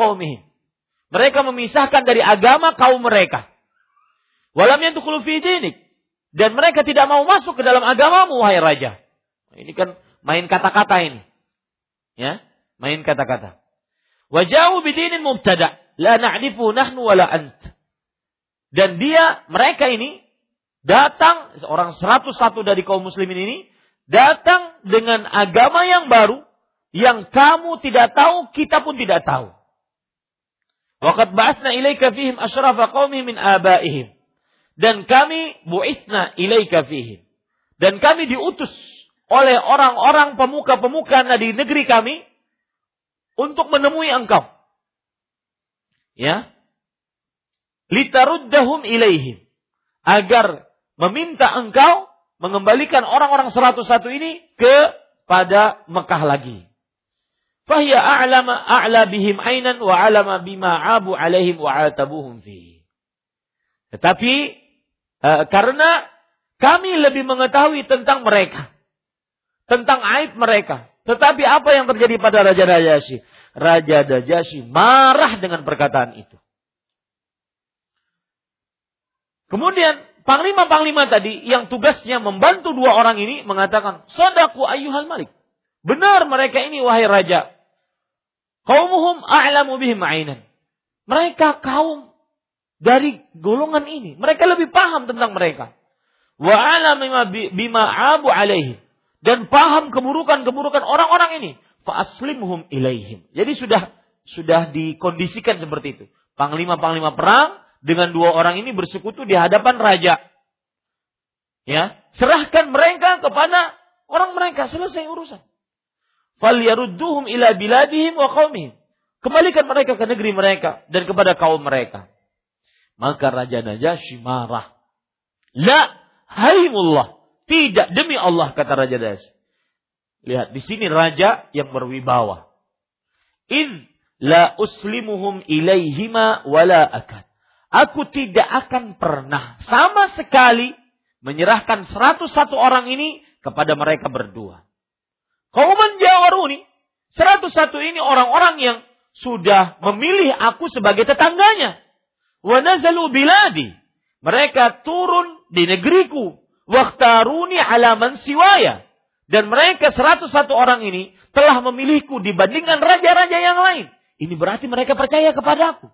Mereka memisahkan dari agama kaum mereka. Walam yadkhulu fi dinik. Dan mereka tidak mau masuk ke dalam agamamu wahai raja. Ini kan main kata-kata ini. Ya, main kata-kata. Wajau bidinin mubtada, la na'rifu nahnu wala ant. Dan dia, mereka ini datang orang 101 dari kaum muslimin ini datang dengan agama yang baru yang kamu tidak tahu, kita pun tidak tahu. Waqad ba'atsna ilaika fihim asyrafa qaumihim min abaihim. Dan kami bu'itsna ilaika fihim. Dan kami diutus oleh orang-orang pemuka-pemuka di negeri kami untuk menemui engkau. Ya. Litaruddahum ilaihim. Agar meminta engkau mengembalikan orang-orang 101 ini kepada Mekah lagi. Fahya a'lama a'la bihim ainan wa a'lama bima abu alaihim wa atabuhum fi. Tetapi uh, karena kami lebih mengetahui tentang mereka. Tentang aib mereka. Tetapi apa yang terjadi pada Raja Najasyi? Raja Najasyi marah dengan perkataan itu. Kemudian panglima-panglima tadi yang tugasnya membantu dua orang ini mengatakan, "Sadaku ayyuhal malik." Benar mereka ini wahai raja. Kaumuhum a'lamu bihim ainan. Mereka kaum dari golongan ini. Mereka lebih paham tentang mereka. Wa alam bima abu alaihim. Dan paham keburukan-keburukan orang-orang ini. Fa aslimhum ilaihim. Jadi sudah sudah dikondisikan seperti itu. Panglima-panglima perang dengan dua orang ini bersekutu di hadapan raja. Ya, serahkan mereka kepada orang mereka, selesai urusan. Fal yarudduhum ila biladihim wa qaumihim. Kembalikan mereka ke negeri mereka dan kepada kaum mereka. Maka Raja Najasyi marah. La haimullah. Tidak demi Allah kata Raja Najasyi. Lihat di sini raja yang berwibawa. In la uslimuhum ilaihima wala akad. Aku tidak akan pernah sama sekali menyerahkan 101 orang ini kepada mereka berdua. Kauman Jawaruni, 101 ini orang-orang yang sudah memilih aku sebagai tetangganya. Wa nazalu biladi. Mereka turun di negeriku. Waktaruni alaman siwaya. Dan mereka 101 orang ini telah memilihku dibandingkan raja-raja yang lain. Ini berarti mereka percaya kepadaku.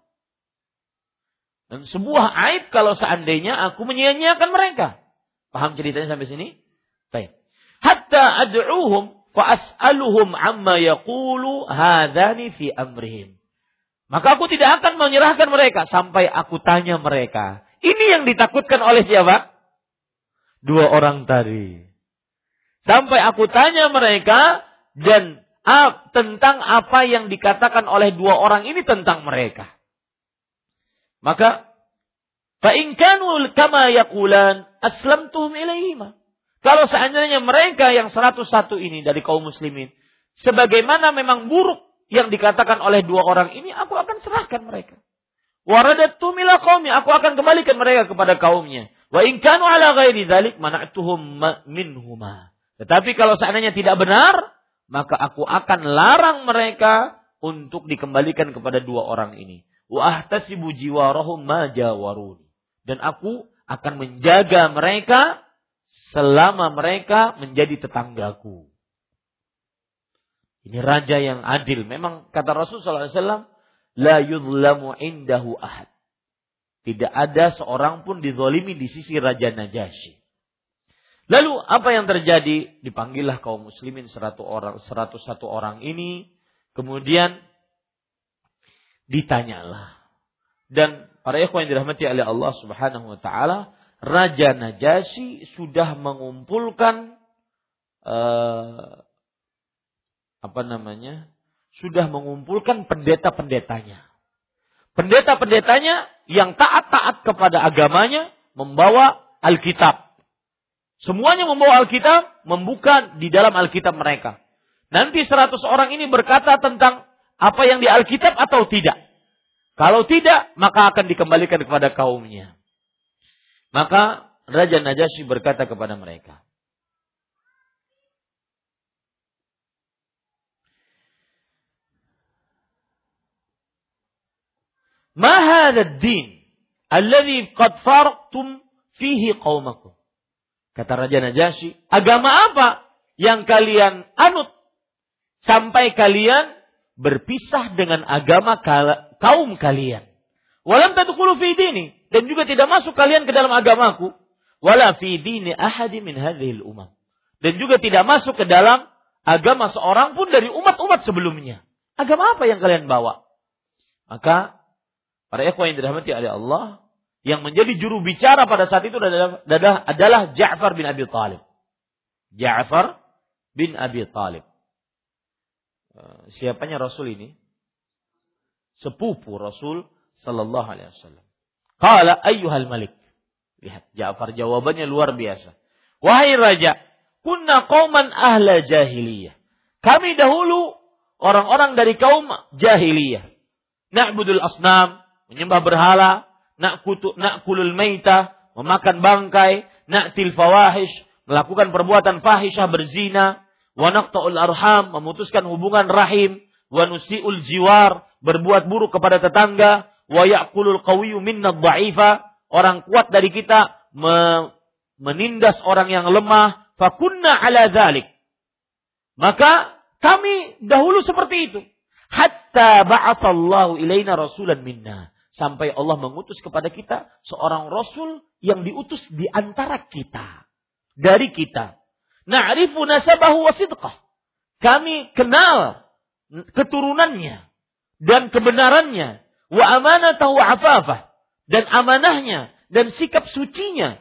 Dan sebuah aib kalau seandainya aku menyia-nyiakan mereka. Paham ceritanya sampai sini? Baik. Hatta ad'uhum fa as'aluhum amma yaqulu hadani fi amrihim. Maka aku tidak akan menyerahkan mereka sampai aku tanya mereka. Ini yang ditakutkan oleh siapa? Dua orang tadi. Sampai aku tanya mereka dan ah, tentang apa yang dikatakan oleh dua orang ini tentang mereka. Maka fa in kanu kama yaqulan aslamtuhum. Kalau seandainya mereka yang 101 ini dari kaum muslimin sebagaimana memang buruk yang dikatakan oleh dua orang ini, aku akan serahkan mereka. Waradatu mila qaumi, aku akan kembalikan mereka kepada kaumnya. Wa in kanu ala ghairi dzalik mana'tuhum minhuma. Tetapi kalau seandainya tidak benar, maka aku akan larang mereka untuk dikembalikan kepada dua orang ini wa ahtasibu jiwarahum ma. Dan aku akan menjaga mereka selama mereka menjadi tetanggaku. Ini raja yang adil. Memang kata Rasulullah SAW, la yudlamu indahu ahad. Tidak ada seorang pun dizolimi di sisi Raja Najasyi. Lalu apa yang terjadi? Dipanggillah kaum muslimin 100 orang, 101 orang ini. Kemudian ditanyalah. Dan para ikhwan yang dirahmati oleh Allah Subhanahu wa taala, Raja Najasyi sudah mengumpulkan uh, apa namanya? Sudah mengumpulkan pendeta-pendetanya. Pendeta-pendetanya yang taat-taat kepada agamanya membawa Alkitab. Semuanya membawa Alkitab, membuka di dalam Alkitab mereka. Nanti seratus orang ini berkata tentang apa yang di Alkitab atau tidak. Kalau tidak, maka akan dikembalikan kepada kaumnya. Maka Raja Najasyi berkata kepada mereka, Ma hadha ad-din alladhi qad faraqtum fihi qaumakum. Kata Raja Najasyi, agama apa yang kalian anut sampai kalian berpisah dengan agama kaum kalian. Walam tadkhulu fi dini dan juga tidak masuk kalian ke dalam agamaku wala fi dini ahadi min hadhil umam. Dan juga tidak masuk ke dalam agama seorang pun dari umat-umat sebelumnya. Agama apa yang kalian bawa? Maka Para ikhwan yang dirahmati oleh Allah, yang menjadi juru bicara pada saat itu adalah, adalah Ja'far bin Abi Talib. Ja'far bin Abi Talib. Eh, siapanya Rasul ini? Sepupu Rasul sallallahu alaihi wasallam. Qala ayyuhal malik. Lihat, Ja'far jawabannya luar biasa. Wahai raja, kunna qauman ahla jahiliyah. Kami dahulu orang-orang dari kaum jahiliyah. Na'budul asnam, menyembah berhala, nak kutu, nak kulul maita, memakan bangkai, nak fawahish, melakukan perbuatan fahisyah berzina, wa naqta'ul arham, memutuskan hubungan rahim, wa nusi'ul jiwar, berbuat buruk kepada tetangga, wa ya'kulul qawiyyu minna dha'ifa, orang kuat dari kita me, menindas orang yang lemah, fakunna ala dhalik. Maka kami dahulu seperti itu. Hatta ba'athallahu ilaina rasulan minna sampai Allah mengutus kepada kita seorang rasul yang diutus di antara kita dari kita. Na'rifu nasabahu wa sidqah. Kami kenal keturunannya dan kebenarannya wa amanatahu afafah dan amanahnya dan sikap sucinya.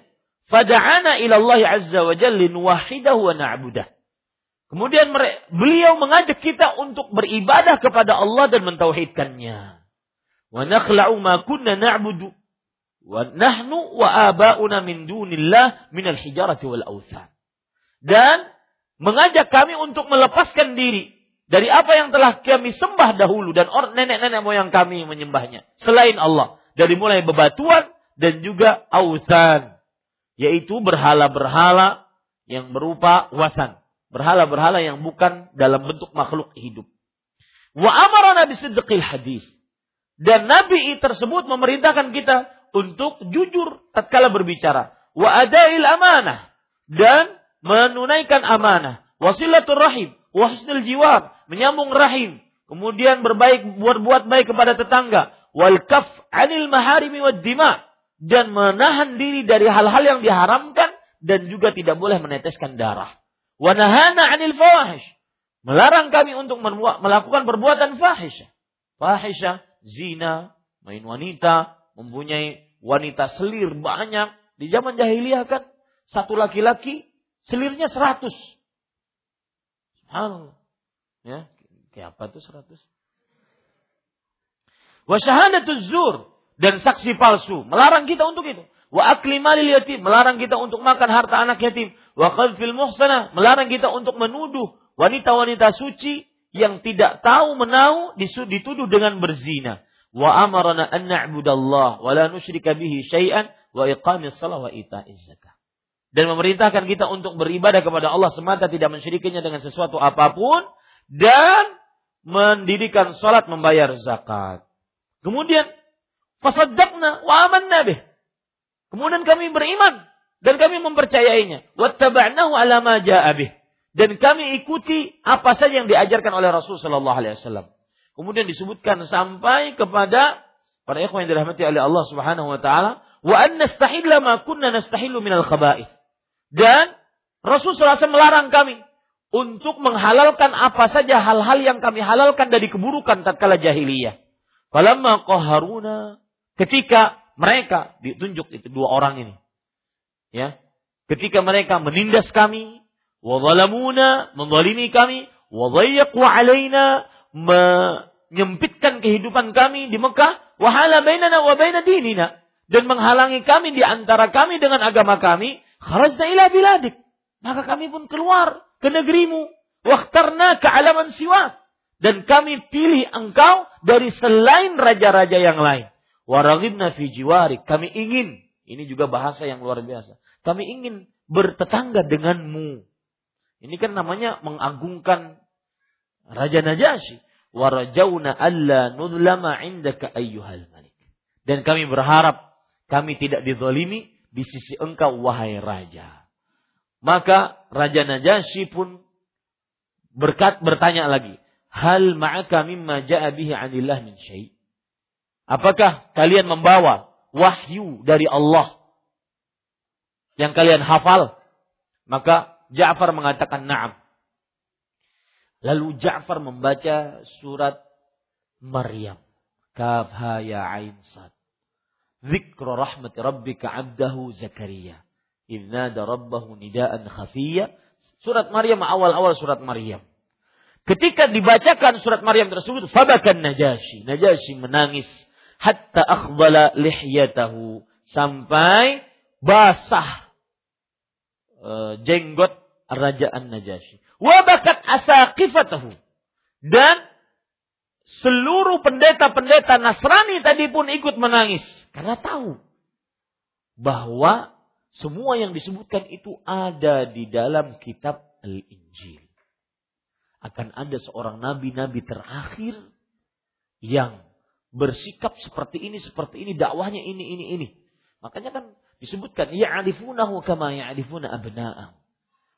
Fada'ana ila Allah azza wa jalla nuwahidahu wa na'budah. Kemudian beliau mengajak kita untuk beribadah kepada Allah dan mentauhidkannya wa nakhla'u ma kunna na'budu. Wa nahnu wa aba'una min dunillah min al-hijarati. Dan mengajak kami untuk melepaskan diri dari apa yang telah kami sembah dahulu dan orang nenek-nenek moyang kami menyembahnya. Selain Allah. Dari mulai bebatuan dan juga ausan yaitu berhala-berhala yang berupa wasan. Berhala-berhala yang bukan dalam bentuk makhluk hidup. Wa amarana bisidqil hadis dan Nabi tersebut memerintahkan kita untuk jujur tatkala berbicara. Wa adail amanah. Dan menunaikan amanah. Wasilatul rahim. Wahsnul jiwar. Menyambung rahim. Kemudian berbaik, buat-buat baik kepada tetangga. Wal kaf anil maharimi wad dima. Dan menahan diri dari hal-hal yang diharamkan. Dan juga tidak boleh meneteskan darah. Wa nahana anil fawahish. Melarang kami untuk melakukan perbuatan fahisyah. Fahisyah zina, main wanita, mempunyai wanita selir banyak. Di zaman jahiliyah kan satu laki-laki selirnya seratus. Subhanallah. Ya, kayak apa tuh seratus? Wa zur dan saksi palsu melarang kita untuk itu. Wa akli malil yatim melarang kita untuk makan harta anak yatim. Wa qadfil muhsanah melarang kita untuk menuduh wanita-wanita suci yang tidak tahu menau dituduh dengan berzina. Wa amarana an na'budallah wa la nusyrika bihi syai'an wa iqamis salah wa ita'iz zakah. Dan memerintahkan kita untuk beribadah kepada Allah semata tidak mensyirikinya dengan sesuatu apa pun dan mendirikan salat membayar zakat. Kemudian fasaddaqna wa amanna bih. Kemudian kami beriman dan kami mempercayainya. Wattaba'nahu ala ma ja'a bih dan kami ikuti apa saja yang diajarkan oleh Rasul Shallallahu Alaihi Wasallam. Kemudian disebutkan sampai kepada para ikhwan yang dirahmati oleh Allah Subhanahu Wa Taala, wa an nastahilla ma kunna nastahilu minal khaba'ith. Dan Rasul SAW melarang kami untuk menghalalkan apa saja hal-hal yang kami halalkan dari keburukan tatkala jahiliyah. Falamma qaharuna ketika mereka ditunjuk itu dua orang ini. Ya. Ketika mereka menindas kami, Wadhalamuna, menzalimi kami, wadhayyaqu alaina, menyempitkan kehidupan kami di Mekah, wahala bainana wa baina dinina dan menghalangi kami di antara kami dengan agama kami, kharajna ila biladik. Maka kami pun keluar ke negerimu. Wakhtarna kealaman siwa. Dan kami pilih engkau dari selain raja-raja yang lain. Waragibna fi jiwarik. Kami ingin. Ini juga bahasa yang luar biasa. Kami ingin bertetangga denganmu. Ini kan namanya mengagungkan Raja Najasyi. Warajawna alla nudlama indaka ayyuhal malik. Dan kami berharap kami tidak dizalimi di sisi engkau wahai raja. Maka Raja Najasyi pun berkat bertanya lagi, hal ma'aka mimma ja'a bihi 'anillah min syai'? Apakah kalian membawa wahyu dari Allah yang kalian hafal? Maka Ja'far mengatakan na'am. Lalu Ja'far membaca surat Maryam. Kafha ya ain sad. Zikra rahmat rabbika abdahu Zakaria. Idnada rabbahu nidaan khafiyya. Surat Maryam awal-awal surat Maryam. Ketika dibacakan surat Maryam tersebut, fabakan Najasyi. Najasyi menangis hatta akhbala lihyatahu sampai basah jenggot rajaan Najasyi. Wa bakat asaqifatahu. Dan seluruh pendeta-pendeta Nasrani tadi pun ikut menangis karena tahu bahwa semua yang disebutkan itu ada di dalam kitab Al-Injil akan ada seorang nabi-nabi terakhir yang bersikap seperti ini, seperti ini, dakwahnya ini, ini, ini. Makanya kan disebutkan, ya'arifunahu kama ya'arifuna abna'am.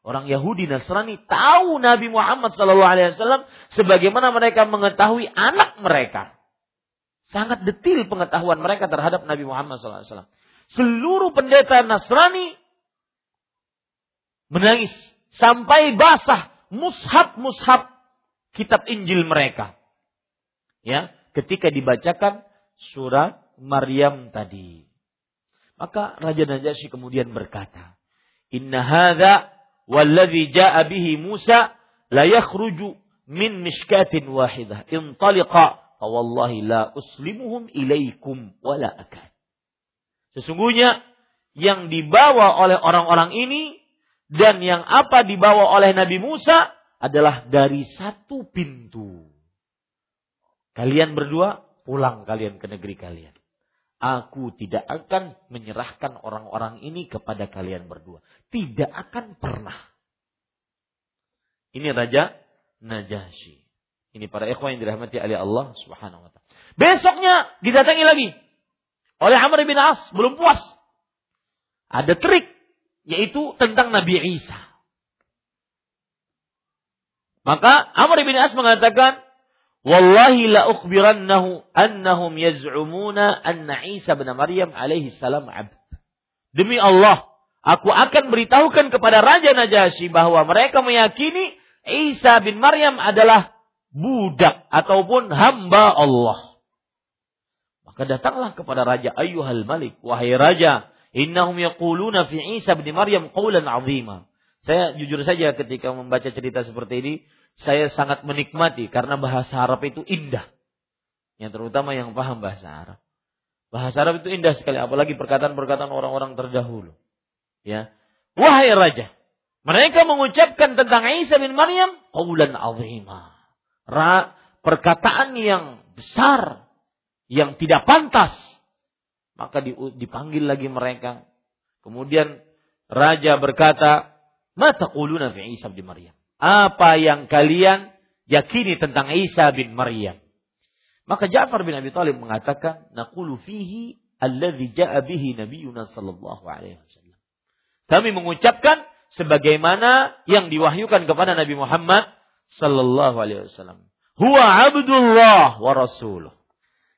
Orang Yahudi Nasrani tahu Nabi Muhammad SAW sebagaimana mereka mengetahui anak mereka. Sangat detil pengetahuan mereka terhadap Nabi Muhammad SAW. Seluruh pendeta Nasrani menangis sampai basah mushaf-mushaf kitab Injil mereka. Ya, ketika dibacakan surat Maryam tadi. Maka Raja Najasyi kemudian berkata, "Inna hadza walladhi ja'a bihi Musa la yakhruju min mishkatin wahidah. Intaliqa wallahi la uslimuhum ilaikum wala akad." Sesungguhnya yang dibawa oleh orang-orang ini dan yang apa dibawa oleh Nabi Musa adalah dari satu pintu. Kalian berdua pulang kalian ke negeri kalian. Aku tidak akan menyerahkan orang-orang ini kepada kalian berdua. Tidak akan pernah. Ini Raja Najasyi. Ini para ikhwan yang dirahmati oleh Allah Subhanahu wa taala. Besoknya didatangi lagi oleh Amr bin As, belum puas. Ada trik yaitu tentang Nabi Isa. Maka Amr bin As mengatakan, Wallahi la ukhbirannahu annahum yaz'umuna anna Isa bin Maryam alaihi salam abd. Demi Allah, aku akan beritahukan kepada Raja Najasyi bahwa mereka meyakini Isa bin Maryam adalah budak ataupun hamba Allah. Maka datanglah kepada Raja Ayyuhal Malik, wahai Raja, Innahum yaquluna fi Isa bin Maryam qawlan azima. Saya jujur saja ketika membaca cerita seperti ini, saya sangat menikmati karena bahasa Arab itu indah. Yang terutama yang paham bahasa Arab. Bahasa Arab itu indah sekali, apalagi perkataan-perkataan orang-orang terdahulu. Ya. Wahai raja, mereka mengucapkan tentang Isa bin Maryam qawlan azima. Ra, perkataan yang besar, yang tidak pantas maka dipanggil lagi mereka. Kemudian raja berkata, "Mata quluna fi Isa bin Maryam?" Apa yang kalian yakini tentang Isa bin Maryam? Maka Ja'far bin Abi Thalib mengatakan, "Naqulu fihi alladhi ja'a bihi nabiyuna sallallahu alaihi wasallam." Kami mengucapkan sebagaimana yang diwahyukan kepada Nabi Muhammad sallallahu alaihi wasallam. Huwa abdullah wa rasuluh.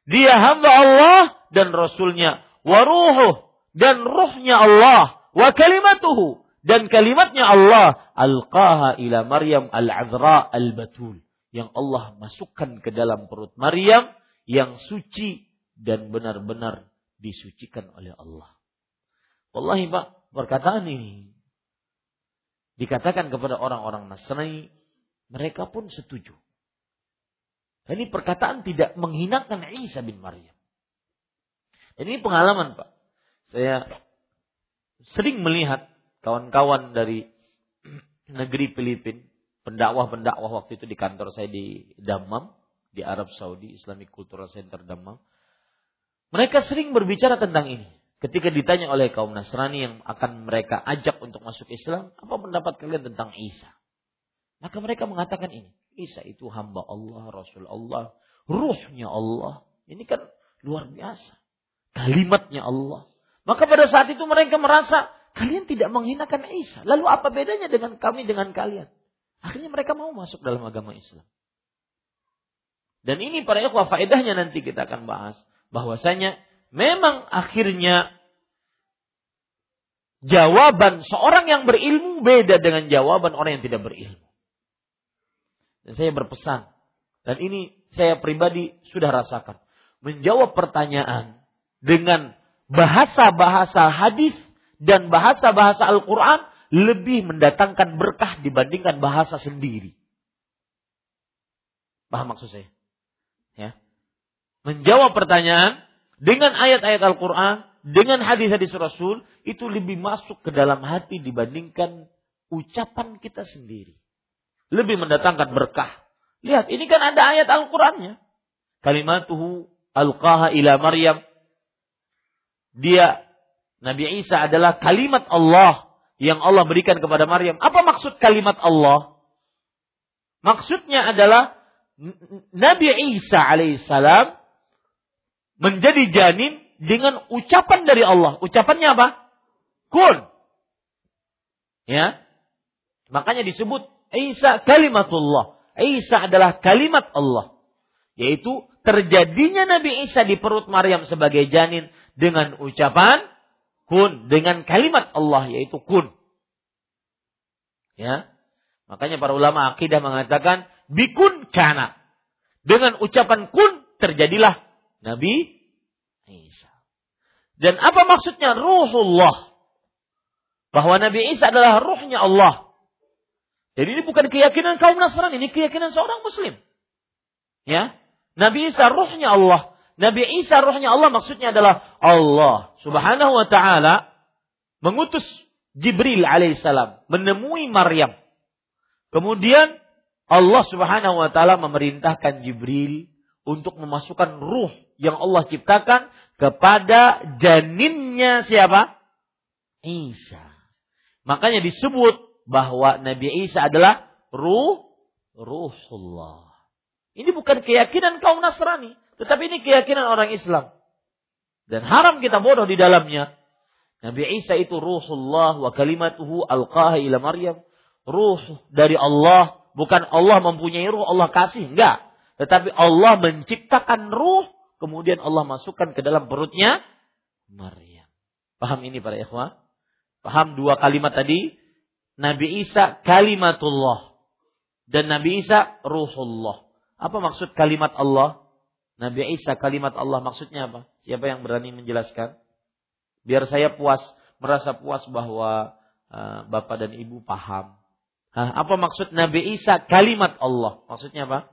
Dia hamba Allah dan Rasulnya. Waruhuh dan ruhnya Allah. Wa kalimatuhu dan kalimatnya Allah. Alqaha ila Maryam al-azra al-batul. Yang Allah masukkan ke dalam perut Maryam yang suci dan benar-benar disucikan oleh Allah. Wallahi Pak, perkataan ini dikatakan kepada orang-orang Nasrani, mereka pun setuju. Ini perkataan tidak menghinakan Isa bin Maryam. Ini pengalaman Pak. Saya sering melihat kawan-kawan dari negeri Filipina pendakwah-pendakwah waktu itu di kantor saya di Dammam, di Arab Saudi, Islamic Cultural Center Dammam. Mereka sering berbicara tentang ini. Ketika ditanya oleh kaum Nasrani yang akan mereka ajak untuk masuk Islam, apa pendapat kalian tentang Isa? Maka mereka mengatakan ini, Isa itu hamba Allah, Rasul Allah, ruhnya Allah. Ini kan luar biasa. Kalimatnya Allah. Maka pada saat itu mereka merasa kalian tidak menghinakan Isa. Lalu apa bedanya dengan kami dengan kalian? Akhirnya mereka mau masuk dalam agama Islam. Dan ini para ikhwah faedahnya nanti kita akan bahas. Bahwasanya memang akhirnya jawaban seorang yang berilmu beda dengan jawaban orang yang tidak berilmu. Dan saya berpesan. Dan ini saya pribadi sudah rasakan. Menjawab pertanyaan dengan bahasa-bahasa hadis dan bahasa-bahasa Al-Quran lebih mendatangkan berkah dibandingkan bahasa sendiri. Paham maksud saya? Ya. Menjawab pertanyaan dengan ayat-ayat Al-Quran, dengan hadis-hadis Rasul, itu lebih masuk ke dalam hati dibandingkan ucapan kita sendiri. Lebih mendatangkan berkah. Lihat, ini kan ada ayat Al-Qurannya. Kalimatuhu alqaha ila Maryam dia Nabi Isa adalah kalimat Allah yang Allah berikan kepada Maryam. Apa maksud kalimat Allah? Maksudnya adalah Nabi Isa alaihissalam menjadi janin dengan ucapan dari Allah. Ucapannya apa? Kun. Ya. Makanya disebut Isa kalimatullah. Isa adalah kalimat Allah. Yaitu terjadinya Nabi Isa di perut Maryam sebagai janin dengan ucapan kun dengan kalimat Allah yaitu kun. Ya. Makanya para ulama akidah mengatakan bikun kana. Dengan ucapan kun terjadilah Nabi Isa. Dan apa maksudnya ruhullah? Bahwa Nabi Isa adalah ruhnya Allah. Jadi ini bukan keyakinan kaum Nasrani, ini keyakinan seorang muslim. Ya. Nabi Isa ruhnya Allah. Nabi Isa rohnya Allah maksudnya adalah Allah subhanahu wa ta'ala mengutus Jibril alaihissalam menemui Maryam. Kemudian Allah subhanahu wa ta'ala memerintahkan Jibril untuk memasukkan ruh yang Allah ciptakan kepada janinnya siapa? Isa. Makanya disebut bahwa Nabi Isa adalah ruh ruhullah. Ini bukan keyakinan kaum Nasrani. Tetapi ini keyakinan orang Islam. Dan haram kita bodoh di dalamnya. Nabi Isa itu ruhullah wa kalimatuhu alqaha ila Maryam. Ruh dari Allah. Bukan Allah mempunyai ruh, Allah kasih. Enggak. Tetapi Allah menciptakan ruh. Kemudian Allah masukkan ke dalam perutnya Maryam. Paham ini para ikhwah? Paham dua kalimat tadi? Nabi Isa kalimatullah. Dan Nabi Isa ruhullah. Apa maksud kalimat Allah? Nabi Isa kalimat Allah maksudnya apa? Siapa yang berani menjelaskan? Biar saya puas, merasa puas bahwa uh, Bapak dan Ibu paham. Hah, apa maksud Nabi Isa kalimat Allah? Maksudnya apa?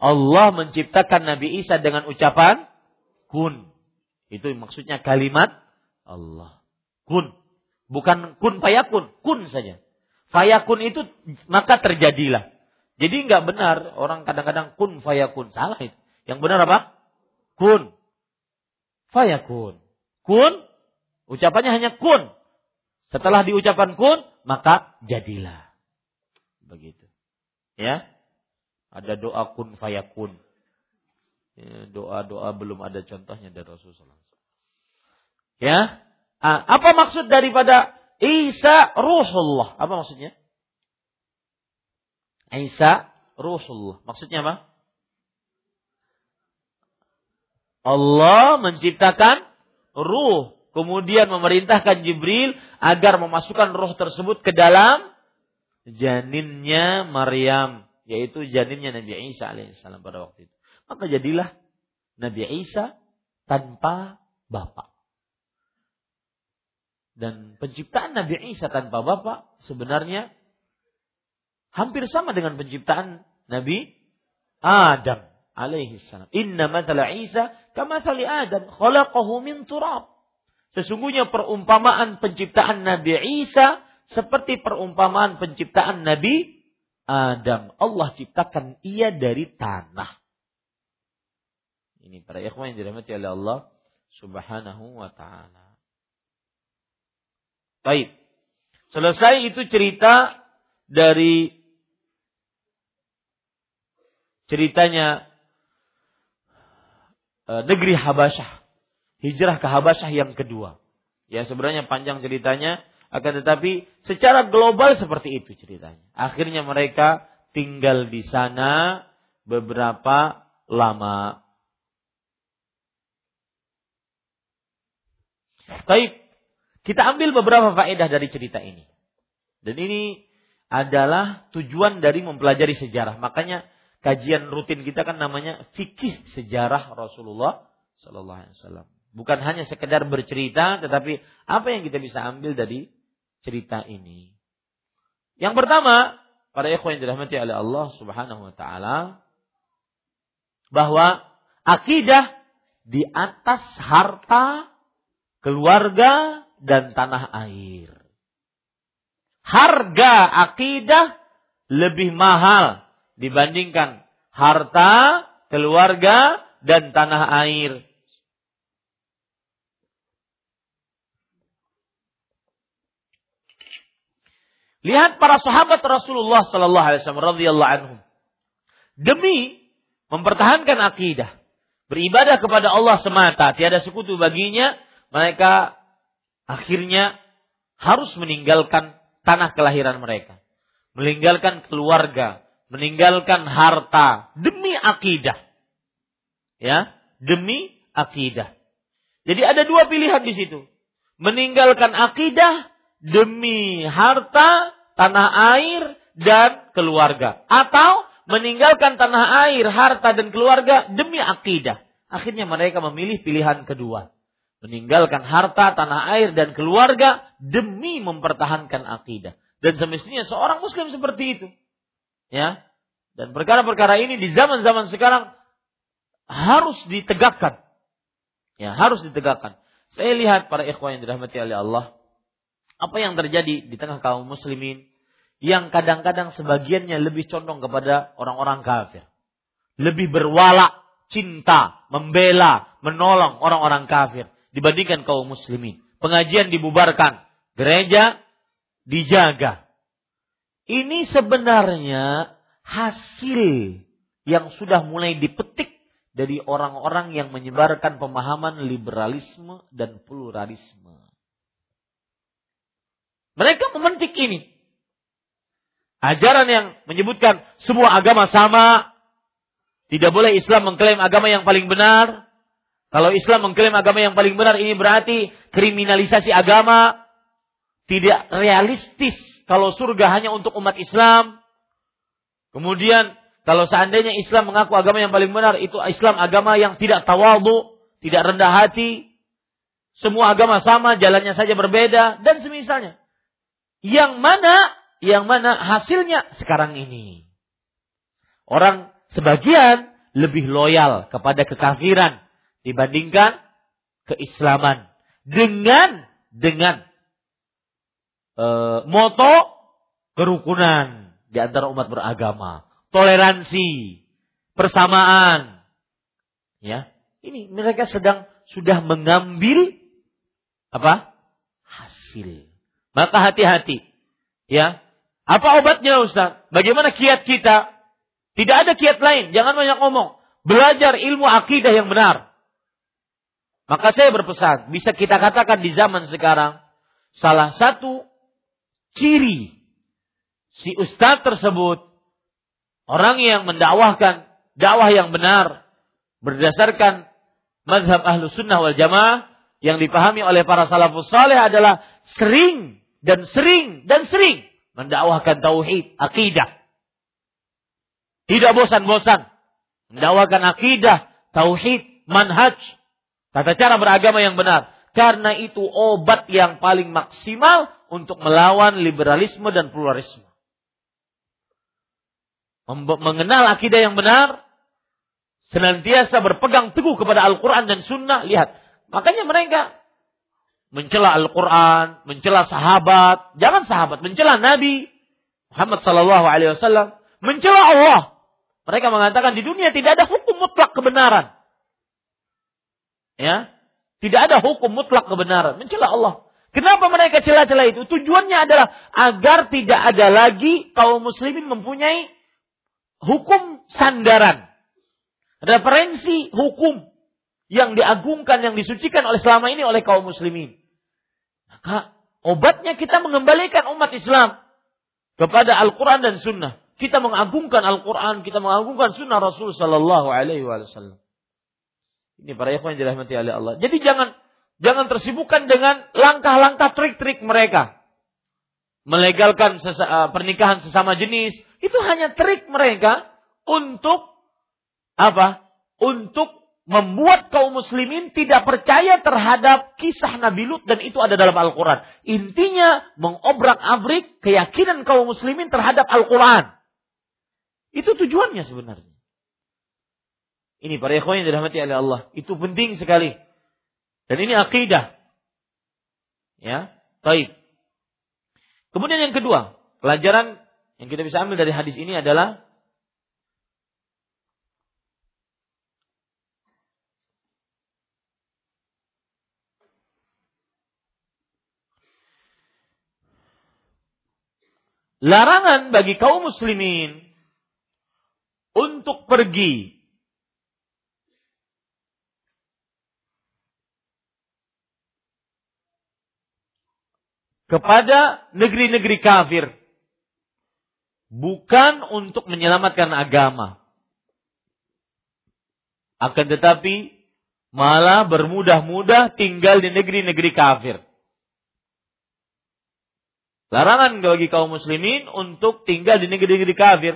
Allah menciptakan Nabi Isa dengan ucapan kun. Itu maksudnya kalimat Allah. Kun. Bukan kun payakun, kun saja. Fayakun itu maka terjadilah. Jadi nggak benar orang kadang-kadang kun fayakun. Salah itu. Yang benar apa? Kun. Fayakun. Kun. Ucapannya hanya kun. Setelah diucapkan kun, maka jadilah. Begitu. Ya. Ada doa kun fayakun. Ya, doa-doa belum ada contohnya dari Rasulullah Ya. Ah, apa maksud daripada Isa ruhullah? Apa maksudnya? Isa Ruhullah. Maksudnya apa? Allah menciptakan ruh, kemudian memerintahkan Jibril agar memasukkan ruh tersebut ke dalam janinnya Maryam, yaitu janinnya Nabi Isa alaihissalam pada waktu itu. Maka jadilah Nabi Isa tanpa bapak. Dan penciptaan Nabi Isa tanpa bapak sebenarnya hampir sama dengan penciptaan Nabi Adam alaihi salam. Inna mathala Isa kama Adam khalaqahu min turab. Sesungguhnya perumpamaan penciptaan Nabi Isa seperti perumpamaan penciptaan Nabi Adam. Allah ciptakan ia dari tanah. Ini para ikhwan yang dirahmati oleh Allah Subhanahu wa taala. Baik. Selesai itu cerita dari ceritanya e, negeri Habasyah. Hijrah ke Habasyah yang kedua. Ya sebenarnya panjang ceritanya, akan tetapi secara global seperti itu ceritanya. Akhirnya mereka tinggal di sana beberapa lama. Baik, kita ambil beberapa faedah dari cerita ini. Dan ini adalah tujuan dari mempelajari sejarah. Makanya kajian rutin kita kan namanya fikih sejarah Rasulullah Sallallahu Alaihi Wasallam. Bukan hanya sekedar bercerita, tetapi apa yang kita bisa ambil dari cerita ini. Yang pertama, para ikhwan yang dirahmati oleh Allah Subhanahu wa taala bahwa akidah di atas harta, keluarga dan tanah air. Harga akidah lebih mahal dibandingkan harta, keluarga, dan tanah air. Lihat para sahabat Rasulullah Sallallahu Alaihi Wasallam radhiyallahu anhum demi mempertahankan akidah, beribadah kepada Allah semata, tiada sekutu baginya, mereka akhirnya harus meninggalkan tanah kelahiran mereka, meninggalkan keluarga, meninggalkan harta demi akidah. Ya, demi akidah. Jadi ada dua pilihan di situ. Meninggalkan akidah demi harta, tanah air dan keluarga atau meninggalkan tanah air, harta dan keluarga demi akidah. Akhirnya mereka memilih pilihan kedua. Meninggalkan harta, tanah air dan keluarga demi mempertahankan akidah. Dan semestinya seorang muslim seperti itu. Ya. Dan perkara-perkara ini di zaman-zaman sekarang harus ditegakkan. Ya, harus ditegakkan. Saya lihat para ikhwan yang dirahmati oleh Allah, apa yang terjadi di tengah kaum muslimin yang kadang-kadang sebagiannya lebih condong kepada orang-orang kafir. Lebih berwala, cinta, membela, menolong orang-orang kafir dibandingkan kaum muslimin. Pengajian dibubarkan, gereja dijaga. Ini sebenarnya hasil yang sudah mulai dipetik dari orang-orang yang menyebarkan pemahaman liberalisme dan pluralisme. Mereka memetik ini. Ajaran yang menyebutkan semua agama sama. Tidak boleh Islam mengklaim agama yang paling benar. Kalau Islam mengklaim agama yang paling benar ini berarti kriminalisasi agama. Tidak realistis kalau surga hanya untuk umat Islam. Kemudian kalau seandainya Islam mengaku agama yang paling benar, itu Islam agama yang tidak tawadu, tidak rendah hati. Semua agama sama, jalannya saja berbeda dan semisalnya. Yang mana yang mana hasilnya sekarang ini. Orang sebagian lebih loyal kepada kekafiran dibandingkan keislaman dengan dengan e, moto kerukunan di antara umat beragama, toleransi, persamaan. Ya, ini mereka sedang sudah mengambil apa? hasil. Maka hati-hati. Ya. Apa obatnya Ustaz? Bagaimana kiat kita? Tidak ada kiat lain, jangan banyak ngomong. Belajar ilmu akidah yang benar. Maka saya berpesan, bisa kita katakan di zaman sekarang, salah satu ciri si ustadz tersebut orang yang mendakwahkan dakwah yang benar berdasarkan madhab ahlu sunnah wal jamaah yang dipahami oleh para salafus saleh adalah sering dan sering dan sering mendakwahkan tauhid, akidah. Tidak bosan-bosan mendakwahkan akidah, tauhid, manhaj, tata cara beragama yang benar. Karena itu obat yang paling maksimal untuk melawan liberalisme dan pluralisme mengenal akidah yang benar, senantiasa berpegang teguh kepada Al-Quran dan Sunnah, lihat. Makanya mereka mencela Al-Quran, mencela sahabat, jangan sahabat, mencela Nabi Muhammad Wasallam, mencela Allah. Mereka mengatakan di dunia tidak ada hukum mutlak kebenaran. Ya, tidak ada hukum mutlak kebenaran, mencela Allah. Kenapa mereka celah-celah itu? Tujuannya adalah agar tidak ada lagi kaum muslimin mempunyai hukum sandaran. Referensi hukum yang diagungkan, yang disucikan oleh selama ini oleh kaum muslimin. Maka obatnya kita mengembalikan umat Islam kepada Al-Quran dan Sunnah. Kita mengagungkan Al-Quran, kita mengagungkan Sunnah Rasul Sallallahu Alaihi Wasallam. Ini para ikhwan dirahmati oleh Allah. Jadi jangan jangan tersibukkan dengan langkah-langkah trik-trik mereka. Melegalkan sesa, uh, pernikahan sesama jenis itu hanya trik mereka untuk apa? Untuk membuat kaum muslimin tidak percaya terhadap kisah Nabi Lut dan itu ada dalam Al-Quran. Intinya mengobrak-abrik keyakinan kaum muslimin terhadap Al-Quran. Itu tujuannya sebenarnya. Ini para ikhwan yang dirahmati oleh Allah. Itu penting sekali. Dan ini akidah. Ya, baik. Kemudian yang kedua, pelajaran yang kita bisa ambil dari hadis ini adalah larangan bagi kaum muslimin untuk pergi kepada negeri-negeri kafir bukan untuk menyelamatkan agama akan tetapi malah bermudah-mudah tinggal di negeri-negeri kafir Larangan bagi kaum muslimin untuk tinggal di negeri-negeri kafir.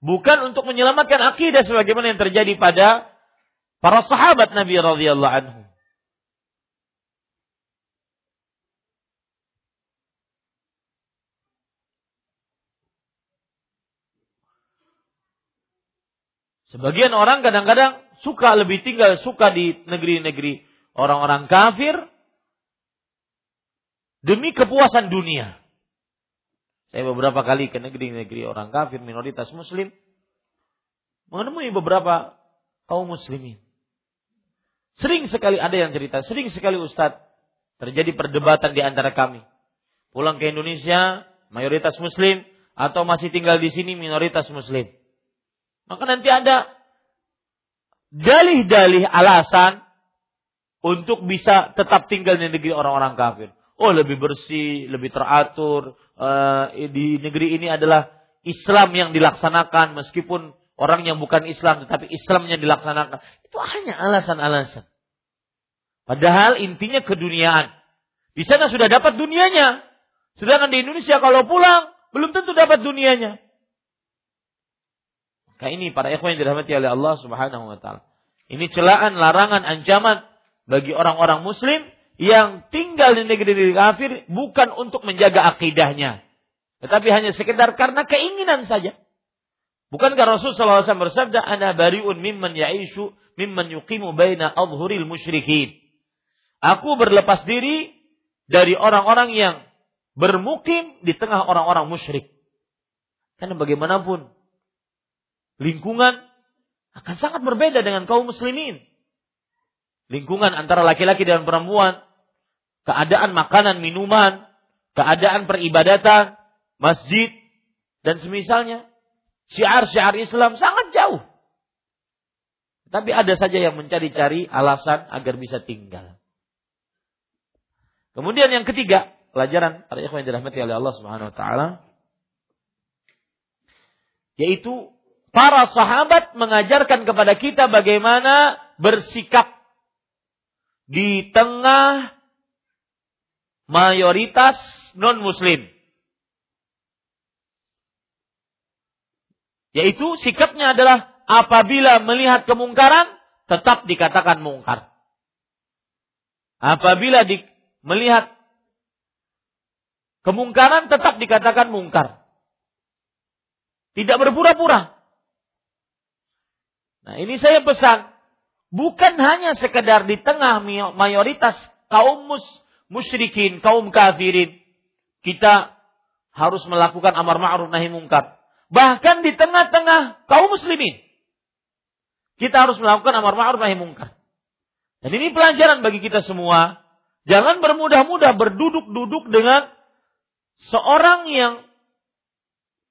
Bukan untuk menyelamatkan akidah sebagaimana yang terjadi pada para sahabat Nabi radhiyallahu anhu. Sebagian orang kadang-kadang suka lebih tinggal suka di negeri-negeri orang-orang kafir demi kepuasan dunia. Saya beberapa kali ke negeri-negeri orang kafir minoritas muslim menemui beberapa kaum muslimin. Sering sekali ada yang cerita, sering sekali Ustadz terjadi perdebatan di antara kami. Pulang ke Indonesia mayoritas muslim atau masih tinggal di sini minoritas muslim. Maka nanti ada dalih-dalih alasan untuk bisa tetap tinggal di negeri orang-orang kafir. Oh lebih bersih, lebih teratur, uh, di negeri ini adalah Islam yang dilaksanakan meskipun orang yang bukan Islam tetapi Islamnya dilaksanakan. Itu hanya alasan-alasan. Padahal intinya keduniaan. Di sana sudah dapat dunianya. Sedangkan di Indonesia kalau pulang belum tentu dapat dunianya. Maka ini para ikhwan yang dirahmati oleh Allah Subhanahu wa taala. Ini celaan, larangan, ancaman bagi orang-orang muslim yang tinggal di negeri-negeri kafir bukan untuk menjaga akidahnya. Tetapi hanya sekedar karena keinginan saja. Bukankah Rasulullah SAW bersabda, Ana bariun mimman ya'ishu mimman yuqimu baina adhuril musyrikin. Aku berlepas diri dari orang-orang yang bermukim di tengah orang-orang musyrik. Karena bagaimanapun, lingkungan akan sangat berbeda dengan kaum muslimin. Lingkungan antara laki-laki dan perempuan keadaan makanan, minuman, keadaan peribadatan, masjid, dan semisalnya. Syiar-syiar Islam sangat jauh. Tapi ada saja yang mencari-cari alasan agar bisa tinggal. Kemudian yang ketiga, pelajaran para ikhwan yang dirahmati oleh Allah Subhanahu wa taala yaitu para sahabat mengajarkan kepada kita bagaimana bersikap di tengah mayoritas non-muslim. Yaitu sikapnya adalah apabila melihat kemungkaran tetap dikatakan mungkar. Apabila di, melihat kemungkaran tetap dikatakan mungkar. Tidak berpura-pura. Nah, ini saya pesan bukan hanya sekedar di tengah mayoritas kaum mus musyrikin, kaum kafirin, kita harus melakukan amar ma'ruf nahi mungkar. Bahkan di tengah-tengah kaum muslimin, kita harus melakukan amar ma'ruf nahi mungkar. Dan ini pelajaran bagi kita semua. Jangan bermudah-mudah berduduk-duduk dengan seorang yang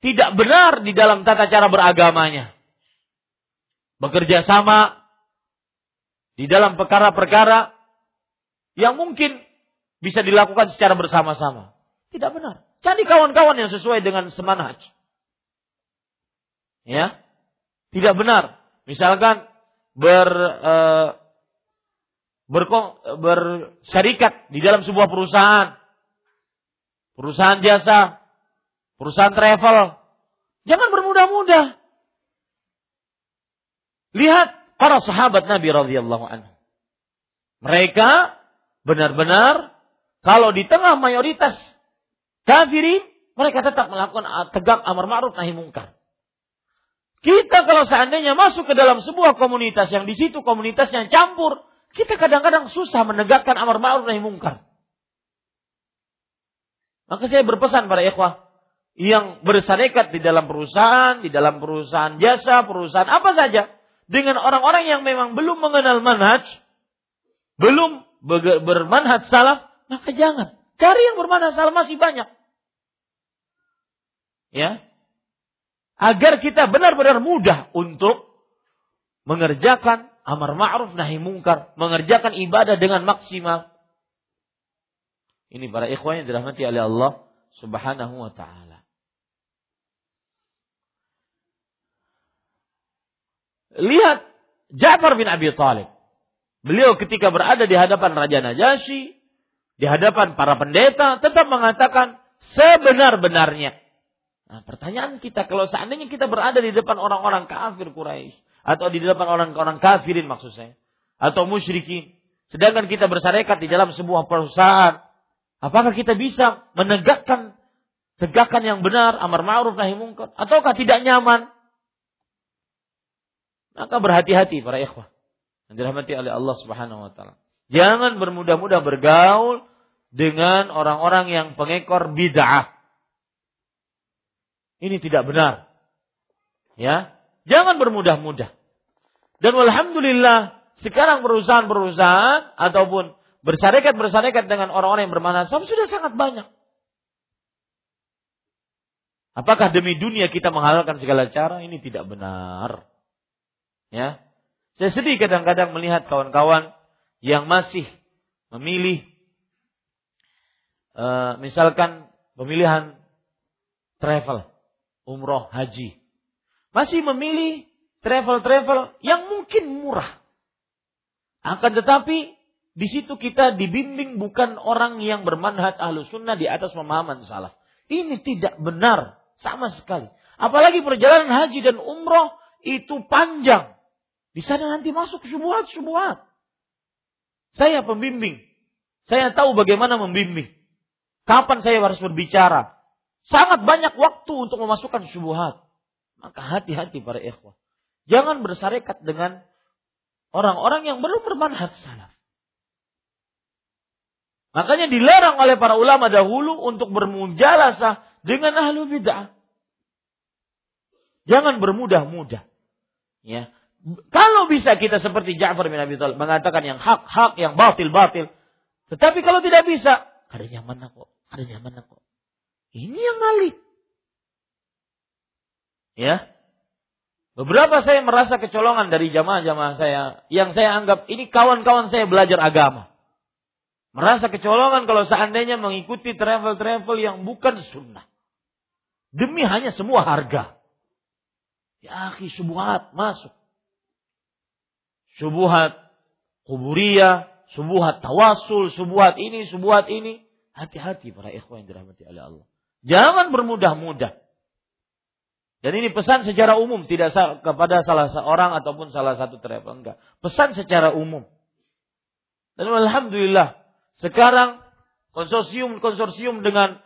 tidak benar di dalam tata cara beragamanya. Bekerja sama di dalam perkara-perkara yang mungkin bisa dilakukan secara bersama-sama. Tidak benar. Cari kawan-kawan yang sesuai dengan semanhaj. Ya. Tidak benar. Misalkan ber e, bersyarikat di dalam sebuah perusahaan. Perusahaan jasa, perusahaan travel. Jangan bermudah-mudah. Lihat para sahabat Nabi radhiyallahu anhu. Mereka benar-benar kalau di tengah mayoritas kafirin, mereka tetap melakukan tegak amar ma'ruf nahi mungkar. Kita kalau seandainya masuk ke dalam sebuah komunitas yang di situ komunitasnya campur, kita kadang-kadang susah menegakkan amar ma'ruf nahi mungkar. Maka saya berpesan pada ikhwah yang bersanekat di dalam perusahaan, di dalam perusahaan jasa, perusahaan apa saja, dengan orang-orang yang memang belum mengenal manhaj, belum bermanhaj salaf, maka jangan. Cari yang bermanhaj salaf masih banyak. Ya. Agar kita benar-benar mudah untuk mengerjakan amar ma'ruf nahi mungkar, mengerjakan ibadah dengan maksimal. Ini para ikhwan yang dirahmati oleh Allah Subhanahu wa taala. Lihat Ja'far bin Abi Thalib. Beliau ketika berada di hadapan Raja Najasyi, di hadapan para pendeta, tetap mengatakan sebenar-benarnya Nah, pertanyaan kita kalau seandainya kita berada di depan orang-orang kafir Quraisy atau di depan orang-orang kafirin maksud saya atau musyrikin, sedangkan kita bersarekat di dalam sebuah perusahaan, apakah kita bisa menegakkan tegakan yang benar amar ma'ruf nahi munkar ataukah tidak nyaman? Maka berhati-hati para ikhwah yang dirahmati oleh Allah Subhanahu wa taala. Jangan bermudah-mudah bergaul dengan orang-orang yang pengekor bid'ah ini tidak benar. Ya, jangan bermudah-mudah. Dan alhamdulillah sekarang perusahaan-perusahaan ataupun bersarekat-bersarekat dengan orang-orang yang bermanfaat sudah sangat banyak. Apakah demi dunia kita menghalalkan segala cara? Ini tidak benar. Ya. Saya sedih kadang-kadang melihat kawan-kawan yang masih memilih uh, misalkan pemilihan travel umroh, haji. Masih memilih travel-travel yang mungkin murah. Akan tetapi di situ kita dibimbing bukan orang yang bermanhat ahlu sunnah di atas pemahaman salah. Ini tidak benar sama sekali. Apalagi perjalanan haji dan umroh itu panjang. Di sana nanti masuk subuhat-subuhat. Saya pembimbing. Saya tahu bagaimana membimbing. Kapan saya harus berbicara. Sangat banyak waktu untuk memasukkan syubhat. Maka hati-hati para ikhwah. Jangan bersarekat dengan orang-orang yang belum bermanhaj salaf. Makanya dilarang oleh para ulama dahulu untuk bermujalasah dengan ahlu bid'ah. Jangan bermudah-mudah. Ya. Kalau bisa kita seperti Ja'far bin Abi Thalib mengatakan yang hak-hak, yang batil-batil. Tetapi kalau tidak bisa, ada nyaman kok, ada nyaman kok. Ini yang ngalih. Ya. Beberapa saya merasa kecolongan dari jamaah-jamaah saya yang saya anggap ini kawan-kawan saya belajar agama. Merasa kecolongan kalau seandainya mengikuti travel-travel yang bukan sunnah. Demi hanya semua harga. Ya akhi subuhat masuk. Subuhat kuburia, subuhat tawasul, subuhat ini, subuhat ini. Hati-hati para ikhwan yang dirahmati oleh Allah. Jangan bermudah-mudah. Dan ini pesan secara umum, tidak kepada salah seorang ataupun salah satu travel enggak. Pesan secara umum. Dan alhamdulillah sekarang konsorsium-konsorsium dengan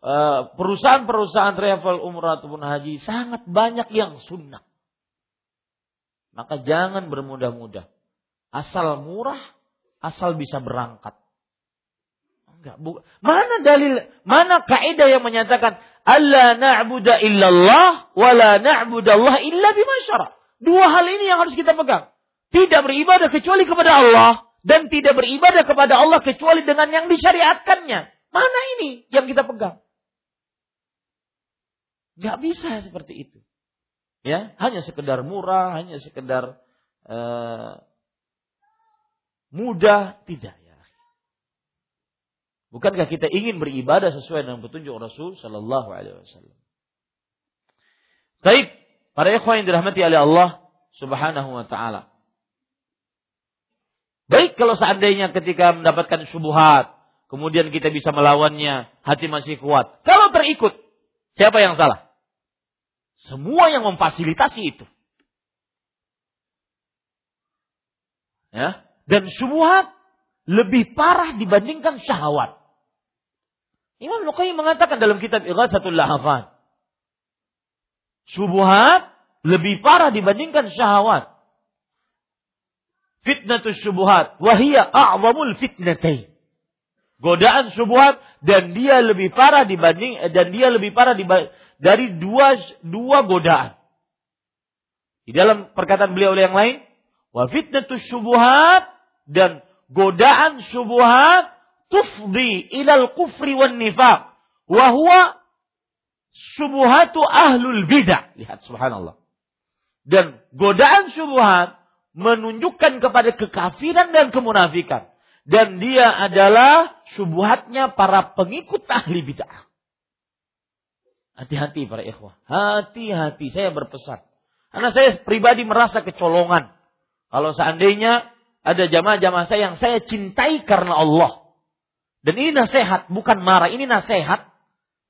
eh, perusahaan-perusahaan travel umrah ataupun haji sangat banyak yang sunnah. Maka jangan bermudah-mudah. Asal murah, asal bisa berangkat. Enggak, bu, mana dalil, mana kaidah yang menyatakan alla na'budu illallah wa la na'budallah illa bima syara. Dua hal ini yang harus kita pegang. Tidak beribadah kecuali kepada Allah dan tidak beribadah kepada Allah kecuali dengan yang disyariatkannya. Mana ini yang kita pegang? Gak bisa seperti itu. Ya, hanya sekedar murah, hanya sekedar uh, mudah, tidak ya. Bukankah kita ingin beribadah sesuai dengan petunjuk Rasul Sallallahu Alaihi Wasallam? Baik, para ikhwan yang dirahmati oleh Allah Subhanahu Wa Taala. Baik kalau seandainya ketika mendapatkan syubhat, kemudian kita bisa melawannya, hati masih kuat. Kalau terikut, siapa yang salah? Semua yang memfasilitasi itu. Ya, dan syubhat lebih parah dibandingkan syahwat. Imam Nuqayyim mengatakan dalam kitab Ighatsatul Lahafan. Syubhat lebih parah dibandingkan syahwat fitnatus syubuhat wahia a'zamul fitnatain. Godaan syubhat dan dia lebih parah dibanding dan dia lebih parah dari dua dua godaan. Di dalam perkataan beliau yang lain, wa fitnatus syubuhat dan godaan syubhat tufdi ilal kufri wan nifaq wa huwa syubuhatu ahlul bidah. Lihat subhanallah. Dan godaan syubhat menunjukkan kepada kekafiran dan kemunafikan. Dan dia adalah subuhatnya para pengikut ahli bid'ah. Hati-hati para ikhwah. Hati-hati saya berpesan. Karena saya pribadi merasa kecolongan. Kalau seandainya ada jamaah-jamaah saya yang saya cintai karena Allah. Dan ini nasihat, bukan marah. Ini nasihat.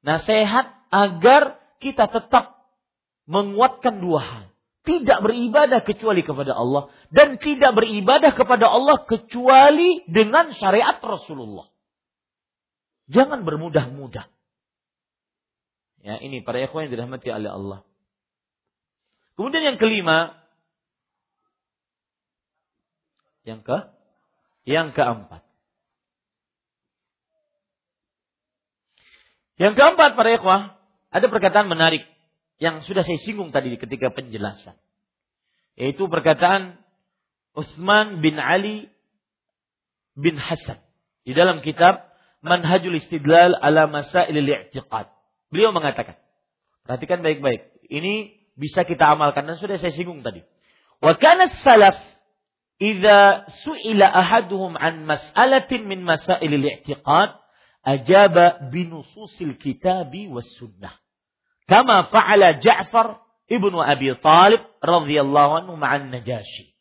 Nasihat agar kita tetap menguatkan dua hal tidak beribadah kecuali kepada Allah dan tidak beribadah kepada Allah kecuali dengan syariat Rasulullah. Jangan bermudah-mudah. Ya, ini para ikhwan yang dirahmati oleh Allah. Kemudian yang kelima, yang ke yang keempat. Yang keempat para ikhwah, ada perkataan menarik yang sudah saya singgung tadi ketika penjelasan. Yaitu perkataan Utsman bin Ali bin Hasan di dalam kitab Manhajul Istidlal ala Masailil I'tiqad. Beliau mengatakan, perhatikan baik-baik. Ini bisa kita amalkan dan sudah saya singgung tadi. Wa kana salaf idza su'ila ahaduhum an mas'alatin min masailil i'tiqad ajaba binususil kitabi was sunnah. Kama fa'ala Ja'far ibnu Abi Talib radhiyallahu anhu ma'an Najashi.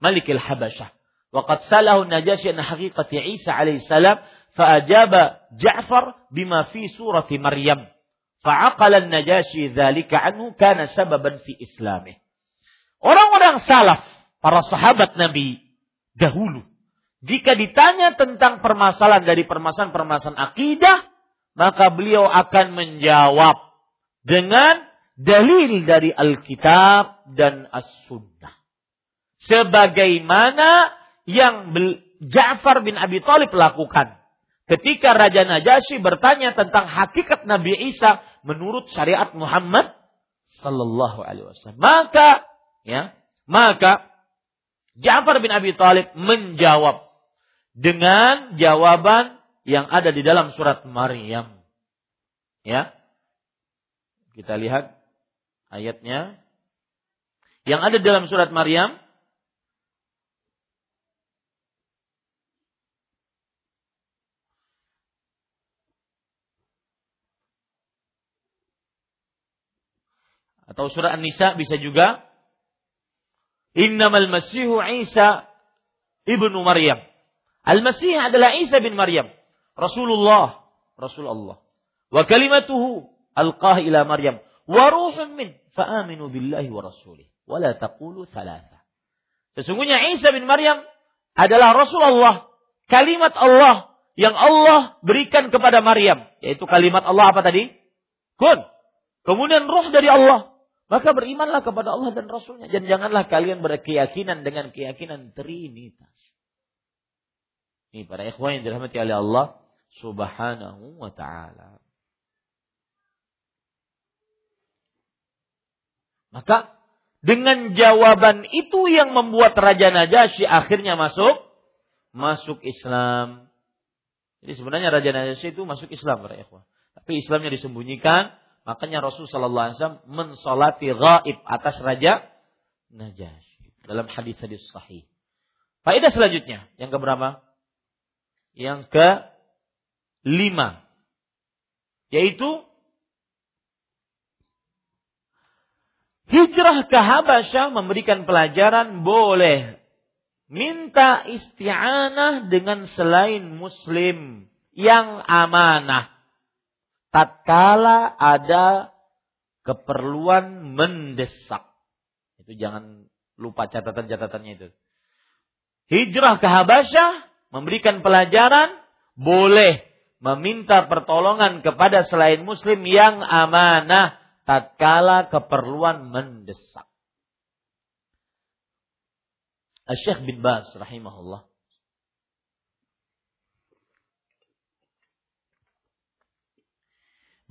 Malik al-Habasyah. وقد سأله النجاشي عن حقيقة عيسى عليه السلام فأجاب جعفر بما في سورة مريم Fa'aqala najasyi dzalika anhu kana sababan fi islamih. Orang-orang salaf, para sahabat Nabi dahulu, jika ditanya tentang permasalahan dari permasalahan-permasalahan akidah, maka beliau akan menjawab dengan dalil dari Alkitab dan As-Sunnah. Sebagaimana yang Ja'far bin Abi Thalib lakukan. Ketika Raja Najasyi bertanya tentang hakikat Nabi Isa, menurut syariat Muhammad sallallahu alaihi wasallam. Maka ya, maka Ja'far bin Abi Thalib menjawab dengan jawaban yang ada di dalam surat Maryam. Ya, kita lihat ayatnya. Yang ada dalam surat Maryam. Atau surat An-Nisa bisa juga. Innamal Masihu Isa ibnu Maryam. Al-Masih adalah Isa bin Maryam. Rasulullah. Rasulullah. Wa kalimatuhu alqah ila Maryam wa ruhun min fa'aminu billahi wa rasulih wa la taqulu thalatha. Sesungguhnya Isa bin Maryam adalah Rasulullah, kalimat Allah yang Allah berikan kepada Maryam, yaitu kalimat Allah apa tadi? Kun. Kemudian roh dari Allah. Maka berimanlah kepada Allah dan Rasulnya. Dan janganlah kalian berkeyakinan dengan keyakinan Trinitas. Ini para ikhwan yang dirahmati oleh Allah Subhanahu wa taala. Maka dengan jawaban itu yang membuat Raja Najasyi akhirnya masuk masuk Islam. Jadi sebenarnya Raja Najasyi itu masuk Islam para ikhwah. Tapi Islamnya disembunyikan, makanya Rasul sallallahu alaihi wasallam mensolati gaib atas Raja Najasyi dalam hadis-hadis sahih. Faedah selanjutnya yang keberapa? Yang ke lima, yaitu hijrah ke Habasyah memberikan pelajaran boleh minta isti'anah dengan selain muslim yang amanah tatkala ada keperluan mendesak. Itu jangan lupa catatan-catatannya itu. Hijrah ke Habasyah memberikan pelajaran boleh meminta pertolongan kepada selain muslim yang amanah tatkala keperluan mendesak. Syekh bin Bas rahimahullah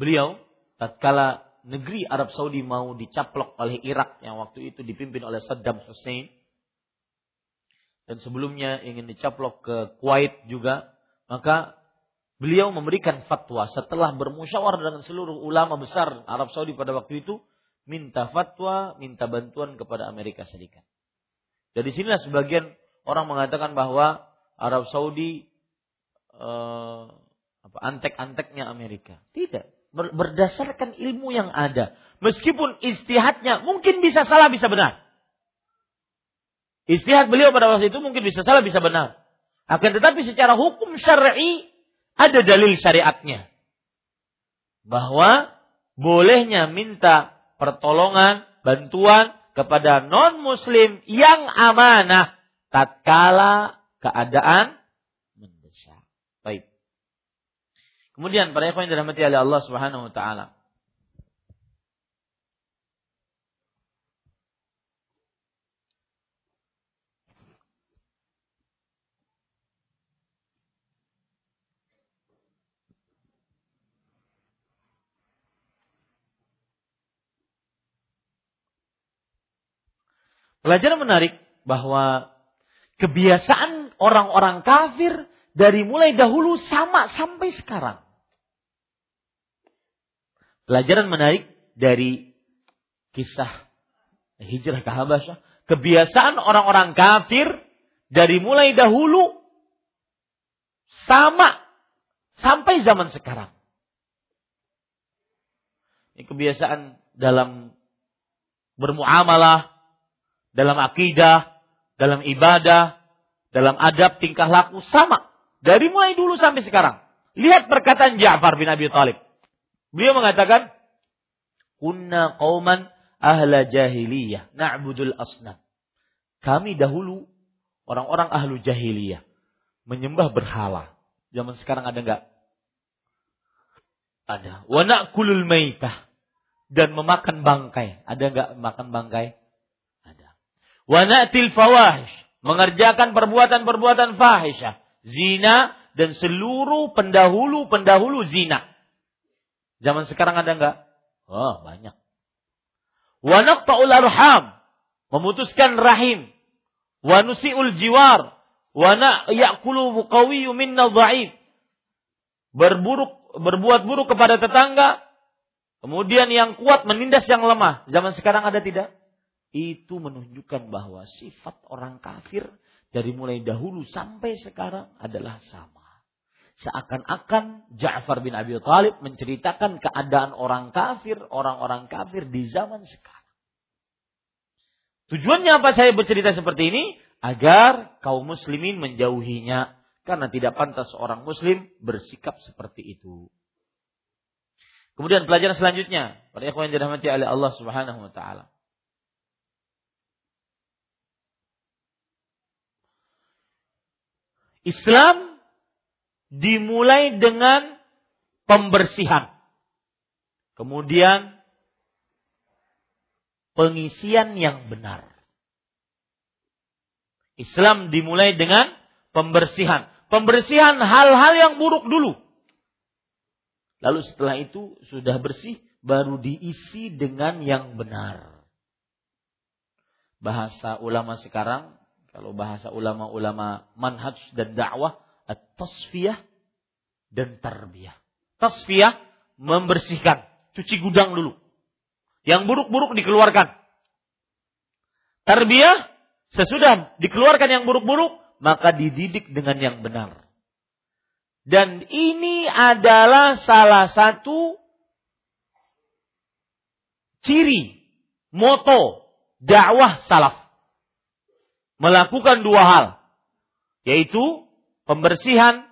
Beliau tatkala negeri Arab Saudi mau dicaplok oleh Irak yang waktu itu dipimpin oleh Saddam Hussein dan sebelumnya ingin dicaplok ke Kuwait juga, maka beliau memberikan fatwa setelah bermusyawarah dengan seluruh ulama besar Arab Saudi pada waktu itu, minta fatwa, minta bantuan kepada Amerika Serikat. Dari sinilah sebagian orang mengatakan bahwa Arab Saudi eh, antek-anteknya Amerika. Tidak, berdasarkan ilmu yang ada. Meskipun istihadnya mungkin bisa salah bisa benar. Istihad beliau pada waktu itu mungkin bisa salah, bisa benar. Akan tetapi secara hukum syar'i ada dalil syariatnya. Bahwa bolehnya minta pertolongan, bantuan kepada non-muslim yang amanah tatkala keadaan mendesak. Baik. Kemudian para ikhwan yang dirahmati oleh Allah Subhanahu wa taala. Pelajaran menarik bahwa kebiasaan orang-orang kafir dari mulai dahulu sama sampai sekarang. Pelajaran menarik dari kisah hijrah ke Habasyah. Kebiasaan orang-orang kafir dari mulai dahulu sama sampai zaman sekarang. Ini kebiasaan dalam bermuamalah, dalam akidah, dalam ibadah, dalam adab, tingkah laku sama. Dari mulai dulu sampai sekarang. Lihat perkataan Ja'far bin Abi Talib. Beliau mengatakan, Kunna qauman ahla jahiliyah na'budul asnam. Kami dahulu orang-orang ahlu jahiliyah menyembah berhala. Zaman sekarang ada enggak? Ada. Wa na'kulul maitah dan memakan bangkai. Ada enggak makan bangkai? Wanatil fawahish. Mengerjakan perbuatan-perbuatan fahisyah. Zina dan seluruh pendahulu-pendahulu zina. Zaman sekarang ada enggak? Oh, banyak. Wanaqta'ul arham. Memutuskan rahim. Wanusi'ul jiwar. Wana ya'kulu qawiyyu minna dha'if. Berburuk, berbuat buruk kepada tetangga. Kemudian yang kuat menindas yang lemah. Zaman sekarang ada tidak? itu menunjukkan bahwa sifat orang kafir dari mulai dahulu sampai sekarang adalah sama. Seakan-akan Ja'far bin Abi Thalib menceritakan keadaan orang kafir, orang-orang kafir di zaman sekarang. Tujuannya apa saya bercerita seperti ini? Agar kaum muslimin menjauhinya. Karena tidak pantas orang muslim bersikap seperti itu. Kemudian pelajaran selanjutnya. Pada ikhwan yang dirahmati oleh Allah subhanahu wa ta'ala. Islam dimulai dengan pembersihan. Kemudian pengisian yang benar. Islam dimulai dengan pembersihan. Pembersihan hal-hal yang buruk dulu. Lalu setelah itu sudah bersih, baru diisi dengan yang benar. Bahasa ulama sekarang, kalau bahasa ulama-ulama manhaj dan dakwah, at-tasfiyah dan tarbiyah. Tasfiyah membersihkan, cuci gudang dulu. Yang buruk-buruk dikeluarkan. Tarbiyah sesudah dikeluarkan yang buruk-buruk, maka dididik dengan yang benar. Dan ini adalah salah satu ciri, moto dakwah salaf. Melakukan dua hal, yaitu pembersihan,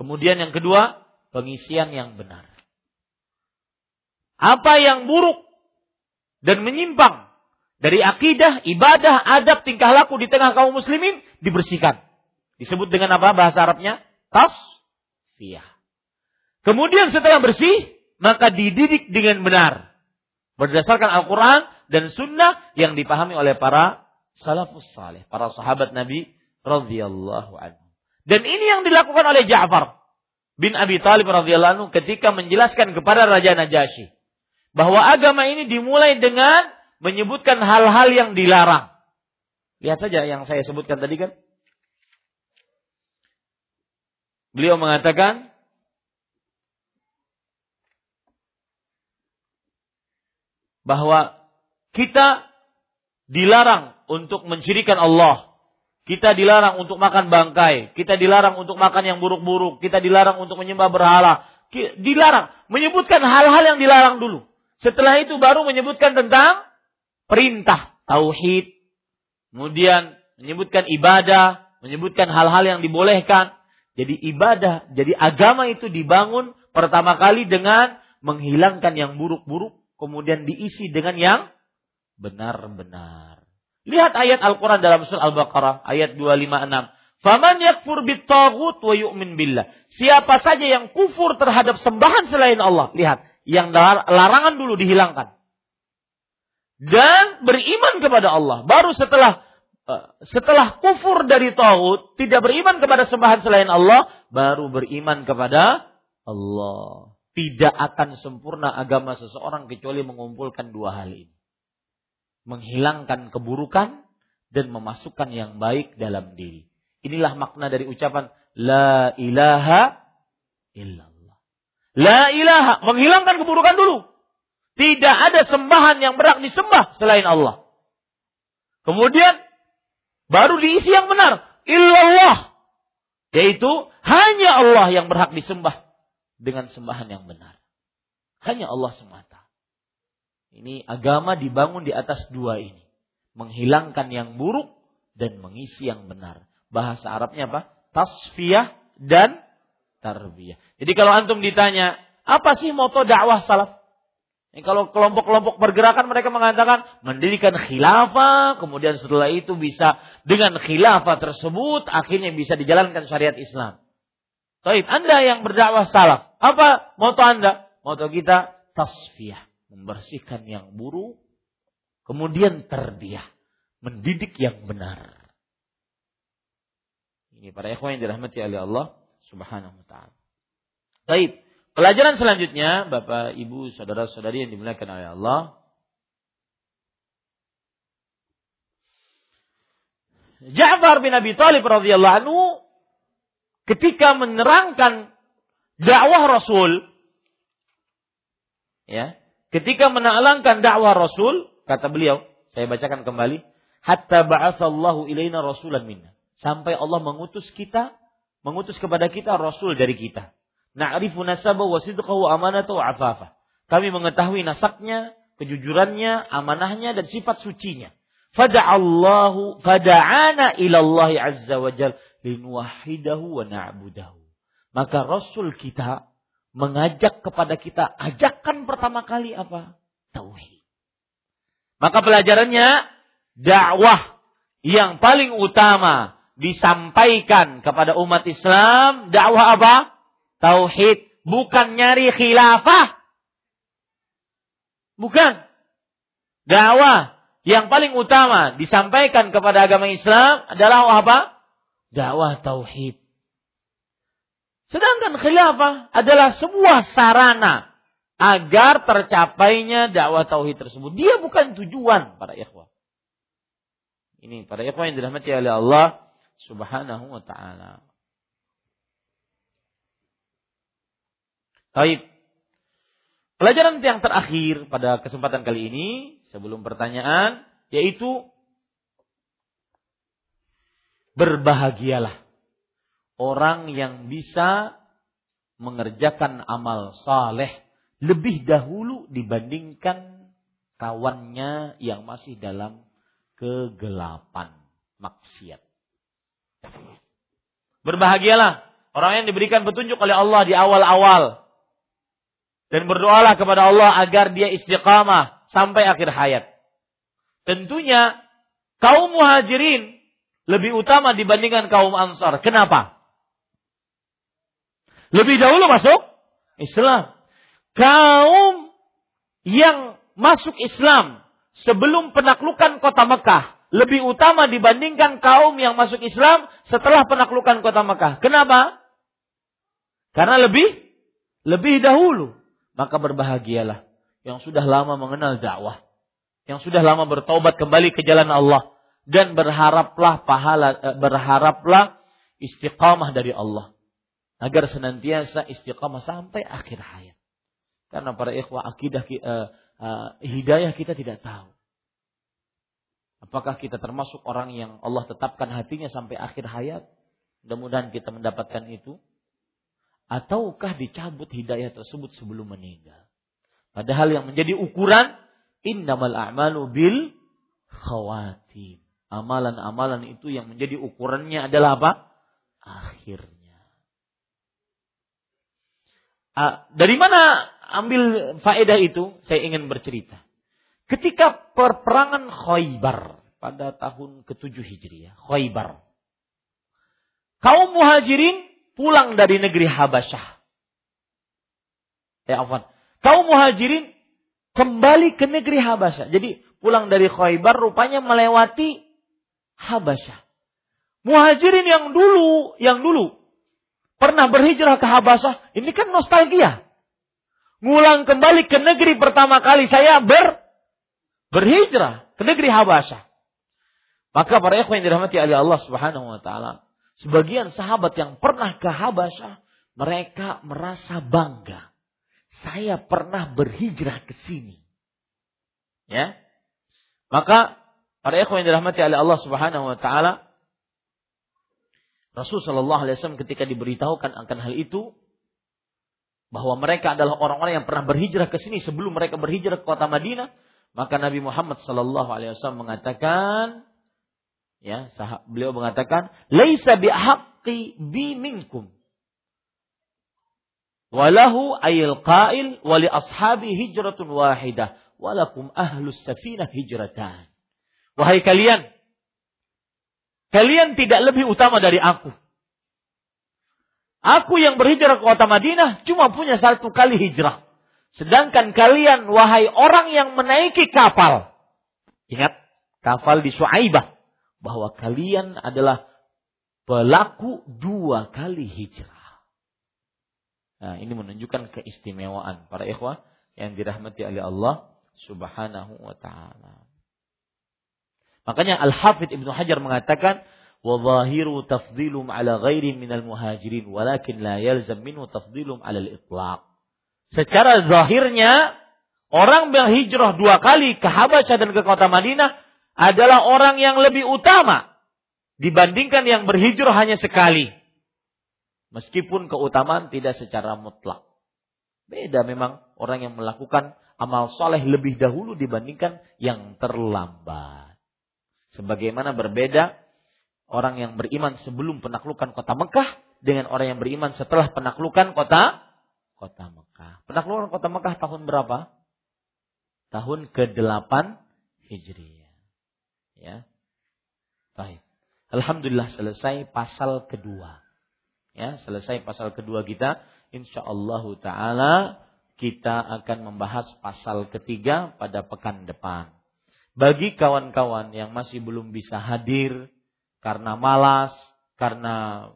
kemudian yang kedua, pengisian yang benar. Apa yang buruk dan menyimpang dari akidah, ibadah, adab, tingkah laku di tengah kaum muslimin dibersihkan. Disebut dengan apa bahasa Arabnya? tasfiyah. Kemudian setelah bersih, maka dididik dengan benar. Berdasarkan Al-Quran dan Sunnah yang dipahami oleh para salafus salih, para sahabat Nabi radhiyallahu anhu. Dan ini yang dilakukan oleh Ja'far bin Abi Talib radhiyallahu anhu ketika menjelaskan kepada Raja Najasyi bahwa agama ini dimulai dengan menyebutkan hal-hal yang dilarang. Lihat saja yang saya sebutkan tadi kan. Beliau mengatakan bahwa kita dilarang untuk mencirikan Allah. Kita dilarang untuk makan bangkai, kita dilarang untuk makan yang buruk-buruk, kita dilarang untuk menyembah berhala. Dilarang. Menyebutkan hal-hal yang dilarang dulu. Setelah itu baru menyebutkan tentang perintah tauhid, kemudian menyebutkan ibadah, menyebutkan hal-hal yang dibolehkan, jadi ibadah, jadi agama itu dibangun pertama kali dengan menghilangkan yang buruk-buruk, kemudian diisi dengan yang benar-benar. Lihat ayat Al-Quran dalam surah Al-Baqarah, ayat 256. Faman yakfur bitaghut wa yu'min billah. Siapa saja yang kufur terhadap sembahan selain Allah. Lihat, yang larangan dulu dihilangkan. Dan beriman kepada Allah. Baru setelah Eh, setelah kufur dari tauhid, tidak beriman kepada sembahan selain Allah, baru beriman kepada Allah. Tidak akan sempurna agama seseorang kecuali mengumpulkan dua hal ini. Menghilangkan keburukan dan memasukkan yang baik dalam diri. Inilah makna dari ucapan La ilaha illallah. La ilaha, menghilangkan keburukan dulu. Tidak ada sembahan yang berhak disembah selain Allah. Kemudian Baru diisi yang benar. Illallah. Yaitu hanya Allah yang berhak disembah dengan sembahan yang benar. Hanya Allah semata. Ini agama dibangun di atas dua ini. Menghilangkan yang buruk dan mengisi yang benar. Bahasa Arabnya apa? Tasfiyah dan tarbiyah. Jadi kalau antum ditanya, apa sih moto dakwah salaf? Ini kalau kelompok-kelompok pergerakan mereka mengatakan mendirikan khilafah, kemudian setelah itu bisa dengan khilafah tersebut akhirnya bisa dijalankan syariat Islam. Taib, Anda yang berdakwah salaf, apa moto Anda? Moto kita tasfiyah, membersihkan yang buruk, kemudian terbiah, mendidik yang benar. Ini para ikhwan yang dirahmati oleh Allah Subhanahu wa taala. Baik. Pelajaran selanjutnya, Bapak, Ibu, saudara-saudari yang dimuliakan oleh Allah. Ja'far bin Abi Thalib radhiyallahu anhu ketika menerangkan dakwah Rasul ya, ketika menerangkan dakwah Rasul, kata beliau, saya bacakan kembali, hatta ba'atsallahu ilaina rasulan minna. Sampai Allah mengutus kita, mengutus kepada kita rasul dari kita. Na'rifu nasabahu wa sidqahu amanatahu afafa. Kami mengetahui nasabnya, kejujurannya, amanahnya dan sifat sucinya. Fada'allahu fada'ana ila Allah azza wa jal linuwahidahu wa na'budahu. Maka Rasul kita mengajak kepada kita ajakan pertama kali apa? Tauhid. Maka pelajarannya dakwah yang paling utama disampaikan kepada umat Islam dakwah apa? Tauhid bukan nyari khilafah. Bukan. Dakwah yang paling utama disampaikan kepada agama Islam adalah apa? Dakwah tauhid. Sedangkan khilafah adalah sebuah sarana agar tercapainya dakwah tauhid tersebut. Dia bukan tujuan para ikhwah. Ini para ikhwah yang dirahmati oleh Allah Subhanahu wa taala. Baik. Pelajaran yang terakhir pada kesempatan kali ini sebelum pertanyaan yaitu berbahagialah orang yang bisa mengerjakan amal saleh lebih dahulu dibandingkan kawannya yang masih dalam kegelapan maksiat. Berbahagialah orang yang diberikan petunjuk oleh Allah di awal-awal dan berdoalah kepada Allah agar dia istiqamah sampai akhir hayat. Tentunya kaum muhajirin lebih utama dibandingkan kaum ansar. Kenapa? Lebih dahulu masuk Islam. Kaum yang masuk Islam sebelum penaklukan kota Mekah lebih utama dibandingkan kaum yang masuk Islam setelah penaklukan kota Mekah. Kenapa? Karena lebih lebih dahulu. Maka berbahagialah yang sudah lama mengenal dakwah, yang sudah lama bertobat kembali ke jalan Allah dan berharaplah pahala eh, berharaplah istiqamah dari Allah agar senantiasa istiqamah sampai akhir hayat. Karena para ikhwah akidah uh, uh, hidayah kita tidak tahu. Apakah kita termasuk orang yang Allah tetapkan hatinya sampai akhir hayat? Mudah-mudahan kita mendapatkan itu. Ataukah dicabut hidayah tersebut sebelum meninggal? Padahal yang menjadi ukuran innamal a'malu bil khawatim. Amalan-amalan itu yang menjadi ukurannya adalah apa? Akhir. Ah, dari mana ambil faedah itu? Saya ingin bercerita. Ketika perperangan Khaybar pada tahun ke-7 Hijriah, Khaybar. Kaum muhajirin pulang dari negeri Habasyah. Ya afwan. Kaum muhajirin kembali ke negeri Habasyah. Jadi pulang dari Khaybar rupanya melewati Habasyah. Muhajirin yang dulu, yang dulu pernah berhijrah ke Habasyah, ini kan nostalgia. Ngulang kembali ke negeri pertama kali saya ber berhijrah ke negeri Habasyah. Maka para ikhwan yang dirahmati oleh Allah Subhanahu wa taala, sebagian sahabat yang pernah ke Habasyah, mereka merasa bangga. Saya pernah berhijrah ke sini. Ya. Maka para ikhwan yang dirahmati oleh Allah Subhanahu wa taala, Rasul Shallallahu Alaihi Wasallam ketika diberitahukan akan hal itu bahwa mereka adalah orang-orang yang pernah berhijrah ke sini sebelum mereka berhijrah ke kota Madinah, maka Nabi Muhammad Shallallahu Alaihi Wasallam mengatakan, ya, beliau mengatakan, "Laisa bihaqqi bi minkum." Walahu ayil qail wali ashabi hijratun wahidah walakum ahlus safinah hijratan. Wahai kalian, Kalian tidak lebih utama dari aku. Aku yang berhijrah ke kota Madinah cuma punya satu kali hijrah. Sedangkan kalian, wahai orang yang menaiki kapal. Ingat, kapal di Suaibah. Bahwa kalian adalah pelaku dua kali hijrah. Nah, ini menunjukkan keistimewaan para ikhwah yang dirahmati oleh Allah Subhanahu wa taala. Makanya Al-Hafidh Ibnu Hajar mengatakan wa tafdilum ala ghairi minal muhajirin walakin la yalzam minhu tafdilum ala al-itlaq. Secara zahirnya orang yang hijrah dua kali ke Habasyah dan ke kota Madinah adalah orang yang lebih utama dibandingkan yang berhijrah hanya sekali. Meskipun keutamaan tidak secara mutlak. Beda memang orang yang melakukan amal soleh lebih dahulu dibandingkan yang terlambat. Sebagaimana berbeda orang yang beriman sebelum penaklukan kota Mekah dengan orang yang beriman setelah penaklukan kota kota Mekah. Penaklukan kota Mekah tahun berapa? Tahun ke-8 Hijriah. Ya. Baik. Alhamdulillah selesai pasal kedua. Ya, selesai pasal kedua kita. Insyaallah taala kita akan membahas pasal ketiga pada pekan depan. Bagi kawan-kawan yang masih belum bisa hadir karena malas, karena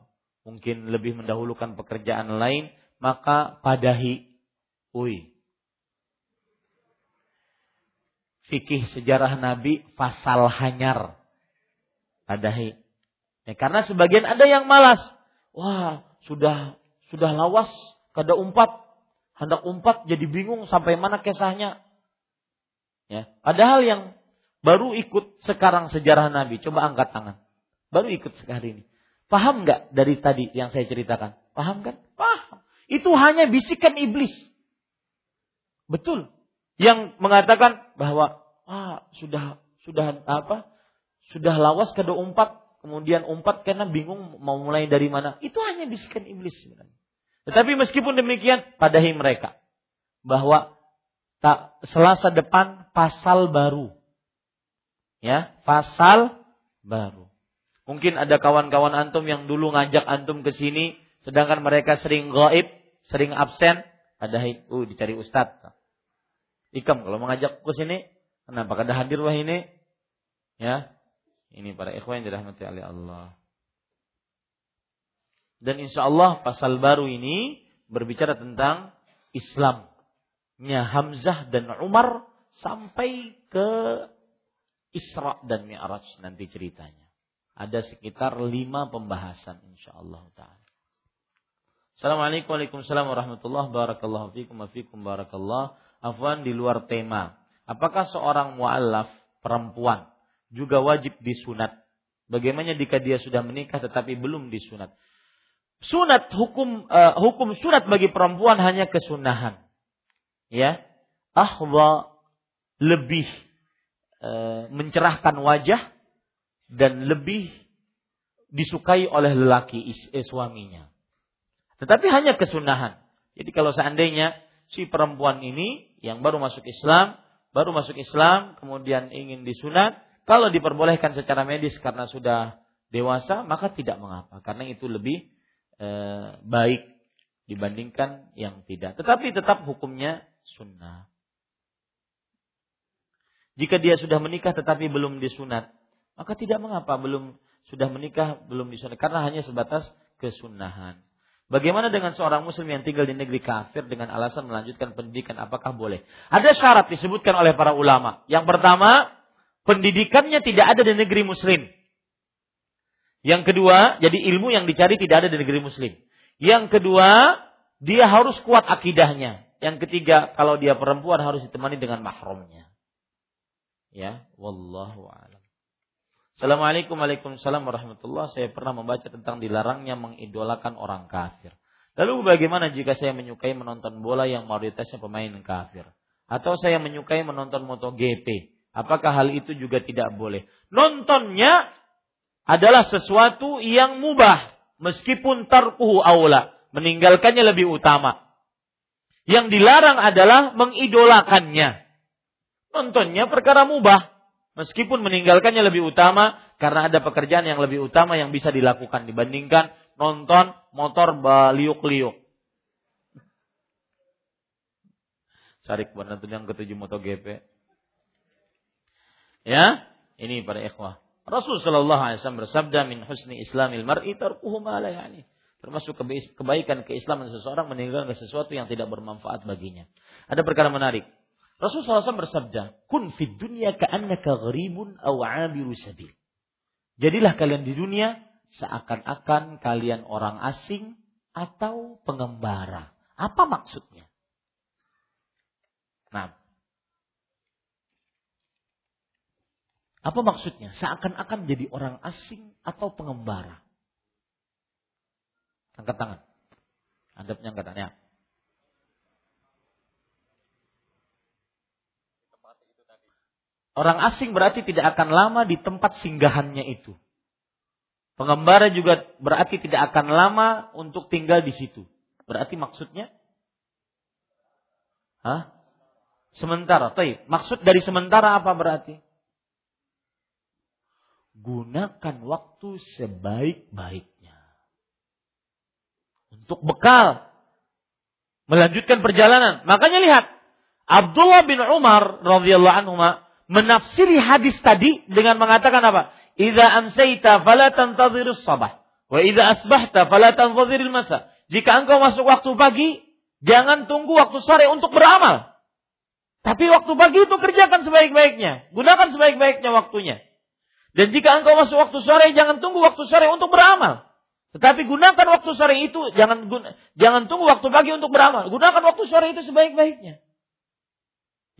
mungkin lebih mendahulukan pekerjaan lain, maka padahi. Ui. Fikih sejarah Nabi pasal hanyar. Padahi. Ya, karena sebagian ada yang malas. Wah, sudah sudah lawas kada umpat. Hendak umpat jadi bingung sampai mana kisahnya. Ya, padahal yang baru ikut sekarang sejarah Nabi, coba angkat tangan. Baru ikut sekali ini. Paham nggak dari tadi yang saya ceritakan? Paham kan? Paham. Itu hanya bisikan iblis. Betul. Yang mengatakan bahwa ah sudah sudah apa? Sudah lawas kada umpat, kemudian umpat karena bingung mau mulai dari mana. Itu hanya bisikan iblis sebenarnya. Tetapi meskipun demikian, padahi mereka bahwa tak Selasa depan pasal baru. Ya, pasal baru. Mungkin ada kawan-kawan antum yang dulu ngajak antum ke sini sedangkan mereka sering gaib, sering absen, ada uh dicari ustaz. Ikam kalau mengajak ke sini, kenapa kada hadir wah ini? Ya. Ini para ikhwan yang dirahmati oleh Allah. Dan insya Allah pasal baru ini berbicara tentang Islamnya Hamzah dan Umar sampai ke Isra dan Mi'raj nanti ceritanya. Ada sekitar lima pembahasan insya Allah ta'ala. Assalamualaikum warahmatullahi wabarakatuh. fikum wa fikum barakallah. Afwan di luar tema. Apakah seorang mu'allaf perempuan juga wajib disunat? Bagaimana jika dia sudah menikah tetapi belum disunat? sunat hukum uh, hukum sunat bagi perempuan hanya kesunahan. Ya. Ahwa lebih mencerahkan wajah dan lebih disukai oleh lelaki eh, suaminya. Tetapi hanya kesunahan. Jadi kalau seandainya si perempuan ini yang baru masuk Islam, baru masuk Islam, kemudian ingin disunat, kalau diperbolehkan secara medis karena sudah dewasa, maka tidak mengapa. Karena itu lebih eh, baik dibandingkan yang tidak. Tetapi tetap hukumnya sunnah. Jika dia sudah menikah tetapi belum disunat, maka tidak mengapa belum sudah menikah belum disunat karena hanya sebatas kesunahan. Bagaimana dengan seorang muslim yang tinggal di negeri kafir dengan alasan melanjutkan pendidikan apakah boleh? Ada syarat disebutkan oleh para ulama. Yang pertama, pendidikannya tidak ada di negeri muslim. Yang kedua, jadi ilmu yang dicari tidak ada di negeri muslim. Yang kedua, dia harus kuat akidahnya. Yang ketiga, kalau dia perempuan harus ditemani dengan mahramnya. Ya, wallahu a'lam. Assalamualaikum Waalaikumsalam warahmatullah. Saya pernah membaca tentang dilarangnya mengidolakan orang kafir. Lalu bagaimana jika saya menyukai menonton bola yang mayoritasnya pemain kafir? Atau saya menyukai menonton MotoGP? Apakah hal itu juga tidak boleh? Nontonnya adalah sesuatu yang mubah meskipun tarkuhu aula, meninggalkannya lebih utama. Yang dilarang adalah mengidolakannya. Nontonnya perkara mubah meskipun meninggalkannya lebih utama karena ada pekerjaan yang lebih utama yang bisa dilakukan dibandingkan nonton motor baliuk-liuk. Sarik benar yang ketujuh MotoGP. Ya, ini para ikhwah. Rasul Shallallahu Alaihi Wasallam bersabda min husni Islamil mar'i tarkuhu ma la yani. Termasuk kebaikan keislaman seseorang meninggalkan sesuatu yang tidak bermanfaat baginya. Ada perkara menarik. Rasul SAW bersabda, Kun fid dunya ka'annaka gharibun aw sabil. Jadilah kalian di dunia seakan-akan kalian orang asing atau pengembara. Apa maksudnya? Nah, Apa maksudnya? Seakan-akan jadi orang asing atau pengembara. Angkat tangan. Anda angkat tangan ya. Orang asing berarti tidak akan lama di tempat singgahannya itu. Pengembara juga berarti tidak akan lama untuk tinggal di situ. Berarti maksudnya? Hah? Sementara. Taib. Maksud dari sementara apa berarti? gunakan waktu sebaik-baiknya. Untuk bekal. Melanjutkan perjalanan. Makanya lihat. Abdullah bin Umar radhiyallahu anhu menafsiri hadis tadi dengan mengatakan apa? Idza amsayta fala tantadhirus sabah Wa idza asbahta fala tanfadhiril masa. Jika engkau masuk waktu pagi, jangan tunggu waktu sore untuk beramal. Tapi waktu pagi itu kerjakan sebaik-baiknya. Gunakan sebaik-baiknya waktunya. Dan jika engkau masuk waktu sore, jangan tunggu waktu sore untuk beramal. Tetapi gunakan waktu sore itu, jangan jangan tunggu waktu pagi untuk beramal. Gunakan waktu sore itu sebaik-baiknya.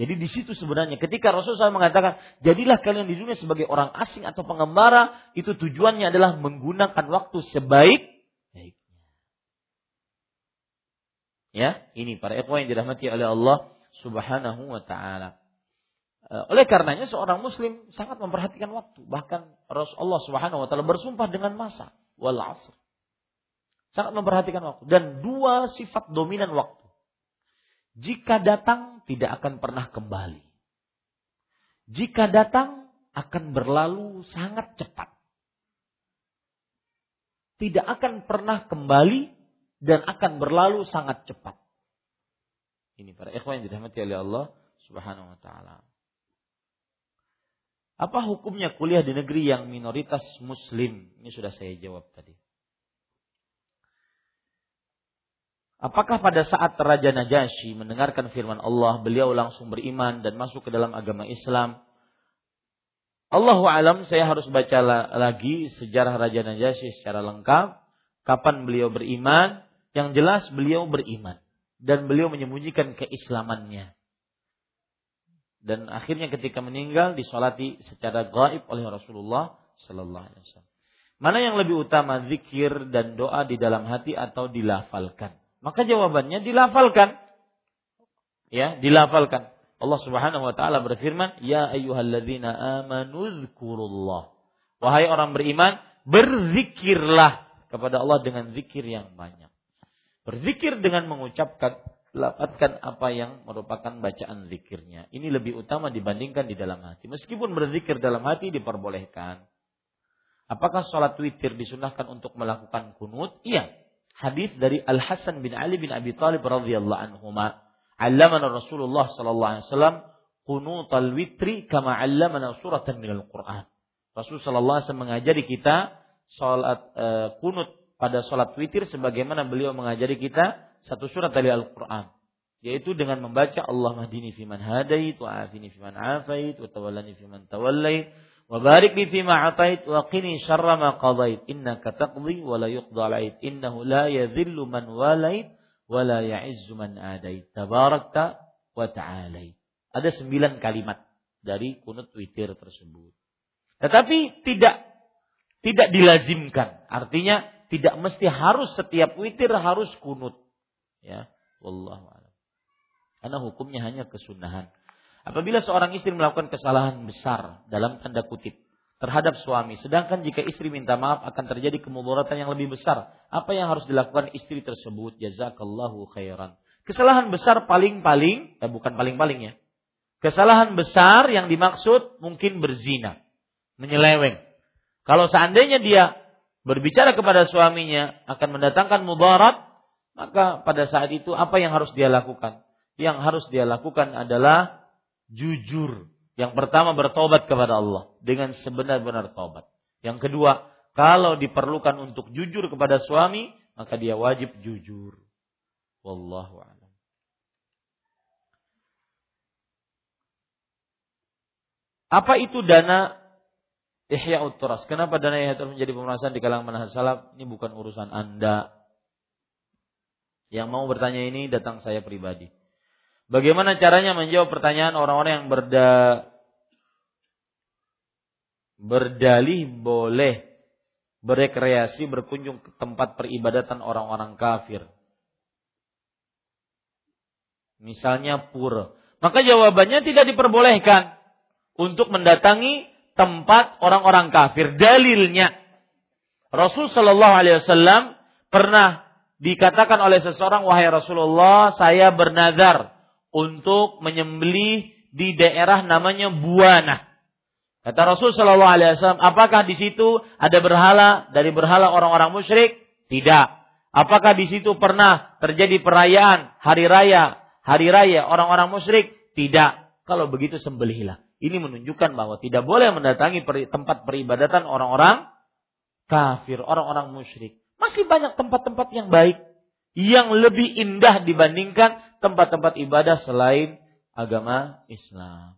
Jadi di situ sebenarnya ketika Rasulullah mengatakan, jadilah kalian di dunia sebagai orang asing atau pengembara, itu tujuannya adalah menggunakan waktu sebaik-baiknya. Ya, ini para ikhwan yang dirahmati oleh Allah Subhanahu wa taala. Eh, oleh karenanya seorang muslim sangat memperhatikan waktu. Bahkan Rasulullah Subhanahu wa taala bersumpah dengan masa wal asr. Sangat memperhatikan waktu dan dua sifat dominan waktu. Jika datang tidak akan pernah kembali. Jika datang akan berlalu sangat cepat. Tidak akan pernah kembali dan akan berlalu sangat cepat. Ini para ikhwan yang dirahmati oleh Allah Subhanahu wa taala. Apa hukumnya kuliah di negeri yang minoritas muslim? Ini sudah saya jawab tadi. Apakah pada saat Raja Najasyi mendengarkan firman Allah, beliau langsung beriman dan masuk ke dalam agama Islam? Allahu alam, saya harus baca lagi sejarah Raja Najasyi secara lengkap. Kapan beliau beriman? Yang jelas beliau beriman dan beliau menyembunyikan keislamannya. Dan akhirnya ketika meninggal disolati secara gaib oleh Rasulullah Sallallahu Alaihi Wasallam. Mana yang lebih utama zikir dan doa di dalam hati atau dilafalkan? Maka jawabannya dilafalkan. Ya, dilafalkan. Allah Subhanahu wa taala berfirman, "Ya ayyuhalladzina amanu dzkurullah." Wahai orang beriman, berzikirlah kepada Allah dengan zikir yang banyak. Berzikir dengan mengucapkan lapatkan apa yang merupakan bacaan zikirnya. Ini lebih utama dibandingkan di dalam hati. Meskipun berzikir dalam hati diperbolehkan. Apakah sholat witir disunahkan untuk melakukan kunut? Iya hadis dari Al Hasan bin Ali bin Abi Thalib radhiyallahu anhuma. Allamana Rasulullah sallallahu alaihi wasallam al witri kama allamana suratan minal Qur'an. Rasul sallallahu alaihi wasallam mengajari kita salat uh, kunut pada salat witir sebagaimana beliau mengajari kita satu surat dari Al-Qur'an yaitu dengan membaca Allah mahdini fiman hadait wa afini fiman afait wa tawallani fiman tawallait Wa barik li fima atait wa qini syarra ma qadait. Innaka taqdi wa la yuqda يذل Innahu la yadhillu man walait wa la ya'izzu man adait. Wa. Ada sembilan kalimat dari kunut witir tersebut. Tetapi tidak tidak dilazimkan. Artinya tidak mesti harus setiap witir harus kunut. Ya, wallahu a'lam. Karena hukumnya hanya kesunahan. Apabila seorang istri melakukan kesalahan besar dalam tanda kutip terhadap suami, sedangkan jika istri minta maaf akan terjadi kemudaratan yang lebih besar, apa yang harus dilakukan istri tersebut? Jazakallahu khairan. Kesalahan besar paling-paling, eh, bukan paling-paling ya. Kesalahan besar yang dimaksud mungkin berzina, menyeleweng. Kalau seandainya dia berbicara kepada suaminya akan mendatangkan mudarat, maka pada saat itu apa yang harus dia lakukan? Yang harus dia lakukan adalah jujur. Yang pertama bertobat kepada Allah dengan sebenar-benar tobat. Yang kedua, kalau diperlukan untuk jujur kepada suami, maka dia wajib jujur. Wallahu a'lam. Apa itu dana Ihya Utras? Kenapa dana Ihya Utras menjadi pemerasan di kalangan manhaj salaf? Ini bukan urusan Anda. Yang mau bertanya ini datang saya pribadi. Bagaimana caranya menjawab pertanyaan orang-orang yang berda berdalih boleh berekreasi berkunjung ke tempat peribadatan orang-orang kafir. Misalnya pura. Maka jawabannya tidak diperbolehkan untuk mendatangi tempat orang-orang kafir. Dalilnya Rasul Shallallahu Alaihi Wasallam pernah dikatakan oleh seseorang wahai Rasulullah saya bernazar untuk menyembelih di daerah namanya Buana. Kata Rasul Shallallahu Alaihi Wasallam, apakah di situ ada berhala dari berhala orang-orang musyrik? Tidak. Apakah di situ pernah terjadi perayaan hari raya, hari raya orang-orang musyrik? Tidak. Kalau begitu sembelihlah. Ini menunjukkan bahwa tidak boleh mendatangi tempat peribadatan orang-orang kafir, orang-orang musyrik. Masih banyak tempat-tempat yang baik yang lebih indah dibandingkan tempat-tempat ibadah selain agama Islam.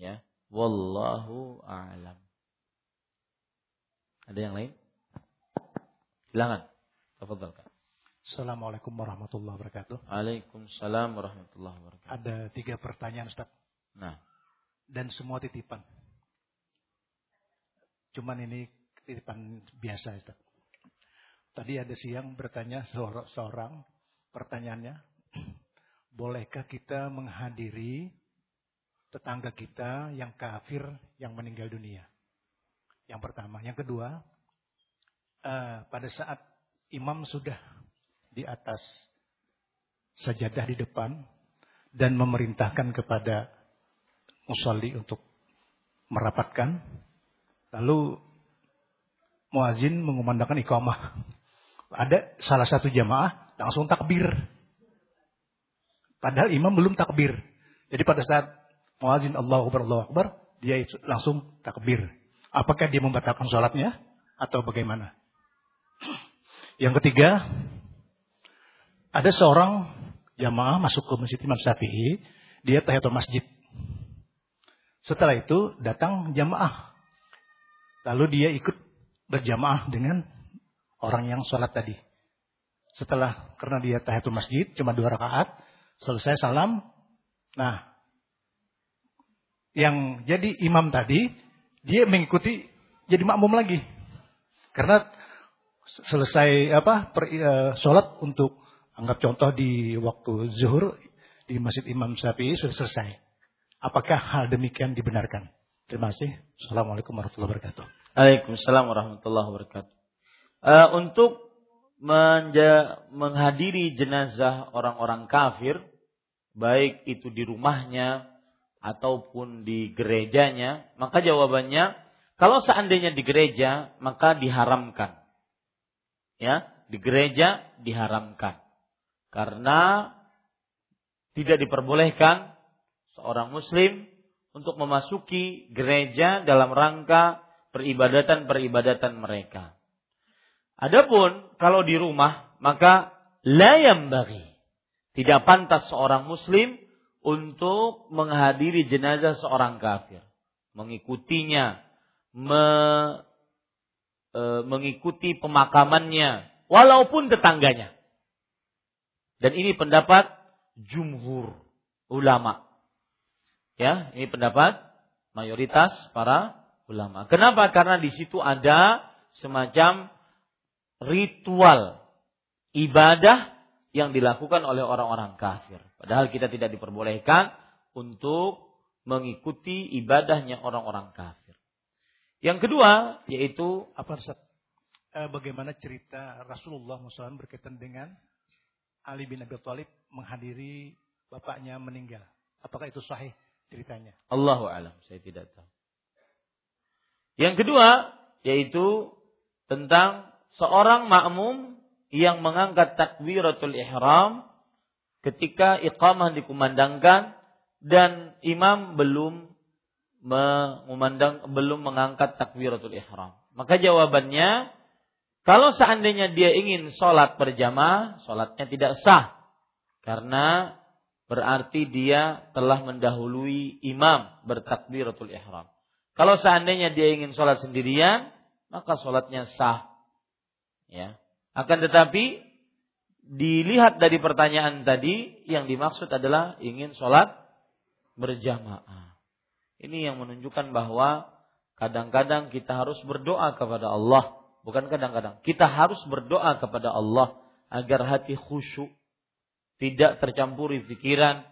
Ya, wallahu a'lam. Ada yang lain? Silakan. Tafadhalkan. Assalamualaikum warahmatullahi wabarakatuh. Waalaikumsalam warahmatullahi wabarakatuh. Ada tiga pertanyaan Ustaz. Nah. Dan semua titipan. Cuman ini titipan biasa Ustaz. Tadi ada siang bertanya seorang pertanyaannya, bolehkah kita menghadiri tetangga kita yang kafir yang meninggal dunia? Yang pertama. Yang kedua, uh, pada saat imam sudah di atas sajadah di depan dan memerintahkan kepada musalli untuk merapatkan, lalu muazin mengumandangkan iqamah ada salah satu jamaah langsung takbir. Padahal imam belum takbir. Jadi pada saat muazin Allahu Akbar, Allahu Akbar, dia langsung takbir. Apakah dia membatalkan sholatnya atau bagaimana? Yang ketiga, ada seorang jamaah masuk ke masjid Imam Syafi'i, dia tahiyatul masjid. Setelah itu datang jamaah. Lalu dia ikut berjamaah dengan orang yang sholat tadi. Setelah karena dia tahiyatul masjid cuma dua rakaat, selesai salam. Nah, yang jadi imam tadi dia mengikuti jadi makmum lagi. Karena selesai apa per, uh, sholat untuk anggap contoh di waktu zuhur di masjid Imam Syafi'i sudah selesai. Apakah hal demikian dibenarkan? Terima kasih. Assalamualaikum warahmatullahi wabarakatuh. Waalaikumsalam warahmatullahi wabarakatuh uh, untuk menghadiri jenazah orang-orang kafir, baik itu di rumahnya ataupun di gerejanya, maka jawabannya kalau seandainya di gereja maka diharamkan. Ya, di gereja diharamkan. Karena tidak diperbolehkan seorang muslim untuk memasuki gereja dalam rangka peribadatan-peribadatan mereka. Adapun kalau di rumah maka layam bagi. Tidak pantas seorang muslim untuk menghadiri jenazah seorang kafir. Mengikutinya, me, e, mengikuti pemakamannya, walaupun tetangganya. Dan ini pendapat jumhur ulama. Ya, ini pendapat mayoritas para ulama. Kenapa? Karena di situ ada semacam ritual ibadah yang dilakukan oleh orang-orang kafir. Padahal kita tidak diperbolehkan untuk mengikuti ibadahnya orang-orang kafir. Yang kedua yaitu apa Ustaz? Eh, bagaimana cerita Rasulullah SAW berkaitan dengan Ali bin Abi Thalib menghadiri bapaknya meninggal. Apakah itu sahih ceritanya? Allahu alam, saya tidak tahu. Yang kedua yaitu tentang seorang makmum yang mengangkat takbiratul ihram ketika iqamah dikumandangkan dan imam belum mengumandang belum mengangkat takbiratul ihram. Maka jawabannya kalau seandainya dia ingin sholat berjamaah, sholatnya tidak sah. Karena berarti dia telah mendahului imam bertakbiratul ihram. Kalau seandainya dia ingin sholat sendirian, maka sholatnya sah. Ya. Akan tetapi dilihat dari pertanyaan tadi yang dimaksud adalah ingin sholat berjamaah. Ini yang menunjukkan bahwa kadang-kadang kita harus berdoa kepada Allah. Bukan kadang-kadang. Kita harus berdoa kepada Allah agar hati khusyuk. Tidak tercampuri pikiran.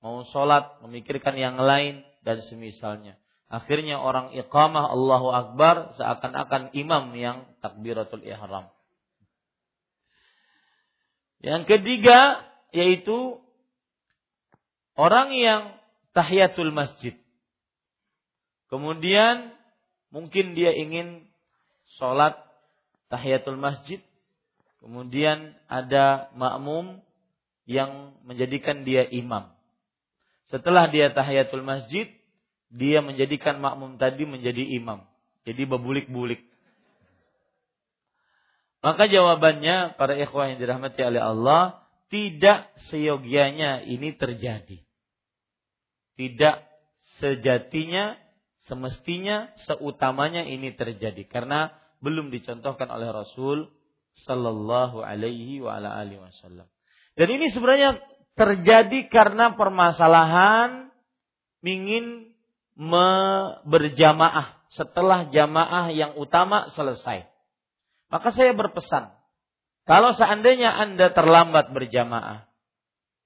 Mau sholat, memikirkan yang lain dan semisalnya. Akhirnya orang iqamah Allahu Akbar seakan-akan imam yang takbiratul ihram. Yang ketiga yaitu orang yang tahiyatul masjid. Kemudian mungkin dia ingin sholat tahiyatul masjid. Kemudian ada makmum yang menjadikan dia imam. Setelah dia tahiyatul masjid, dia menjadikan makmum tadi menjadi imam. Jadi bebulik-bulik. Maka jawabannya para ikhwah yang dirahmati oleh Allah, tidak seyogianya ini terjadi. Tidak sejatinya, semestinya, seutamanya ini terjadi. Karena belum dicontohkan oleh Rasul Sallallahu alaihi wa ala alihi wasallam. Dan ini sebenarnya terjadi karena permasalahan ingin berjamaah setelah jamaah yang utama selesai. Maka saya berpesan, kalau seandainya Anda terlambat berjamaah,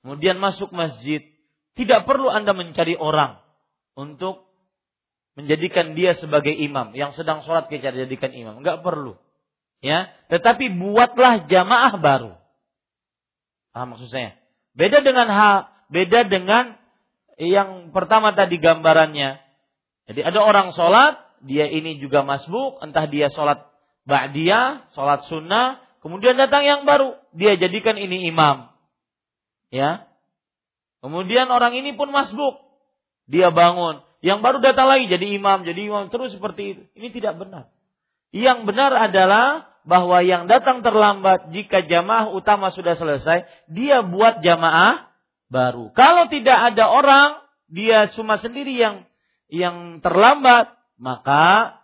kemudian masuk masjid, tidak perlu Anda mencari orang untuk menjadikan dia sebagai imam yang sedang sholat kita jadikan imam, enggak perlu. Ya, tetapi buatlah jamaah baru. Ah maksud saya? Beda dengan hal, beda dengan yang pertama tadi gambarannya. Jadi ada orang sholat, dia ini juga masbuk, entah dia sholat ba'diyah, sholat sunnah, kemudian datang yang baru, dia jadikan ini imam. Ya. Kemudian orang ini pun masbuk. Dia bangun. Yang baru datang lagi jadi imam, jadi imam terus seperti itu. Ini tidak benar. Yang benar adalah bahwa yang datang terlambat jika jamaah utama sudah selesai, dia buat jamaah baru. Kalau tidak ada orang, dia cuma sendiri yang yang terlambat, maka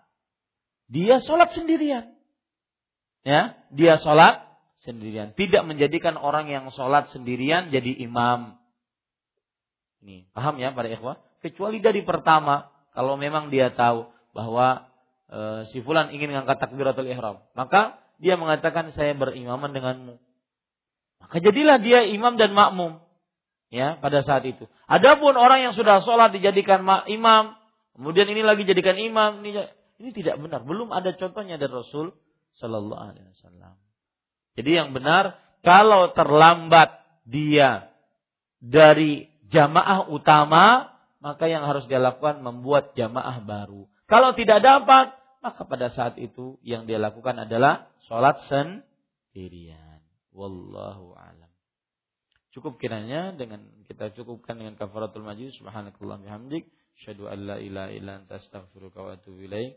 dia sholat sendirian ya dia sholat sendirian. Tidak menjadikan orang yang sholat sendirian jadi imam. Ini paham ya para ikhwah? Kecuali dari pertama kalau memang dia tahu bahwa e, si fulan ingin mengangkat takbiratul ihram maka dia mengatakan saya berimaman denganmu. Maka jadilah dia imam dan makmum ya pada saat itu. Adapun orang yang sudah sholat dijadikan imam kemudian ini lagi jadikan imam ini ini tidak benar. Belum ada contohnya dari Rasul Sallallahu Alaihi Wasallam. Jadi yang benar kalau terlambat dia dari jamaah utama maka yang harus dia lakukan membuat jamaah baru. Kalau tidak dapat maka pada saat itu yang dia lakukan adalah sholat sendirian. Wallahu alam. Cukup kiranya dengan kita cukupkan dengan kafaratul majlis subhanakallah bihamdik syadu an la ilaha illa anta astaghfiruka wa atubu ilaik.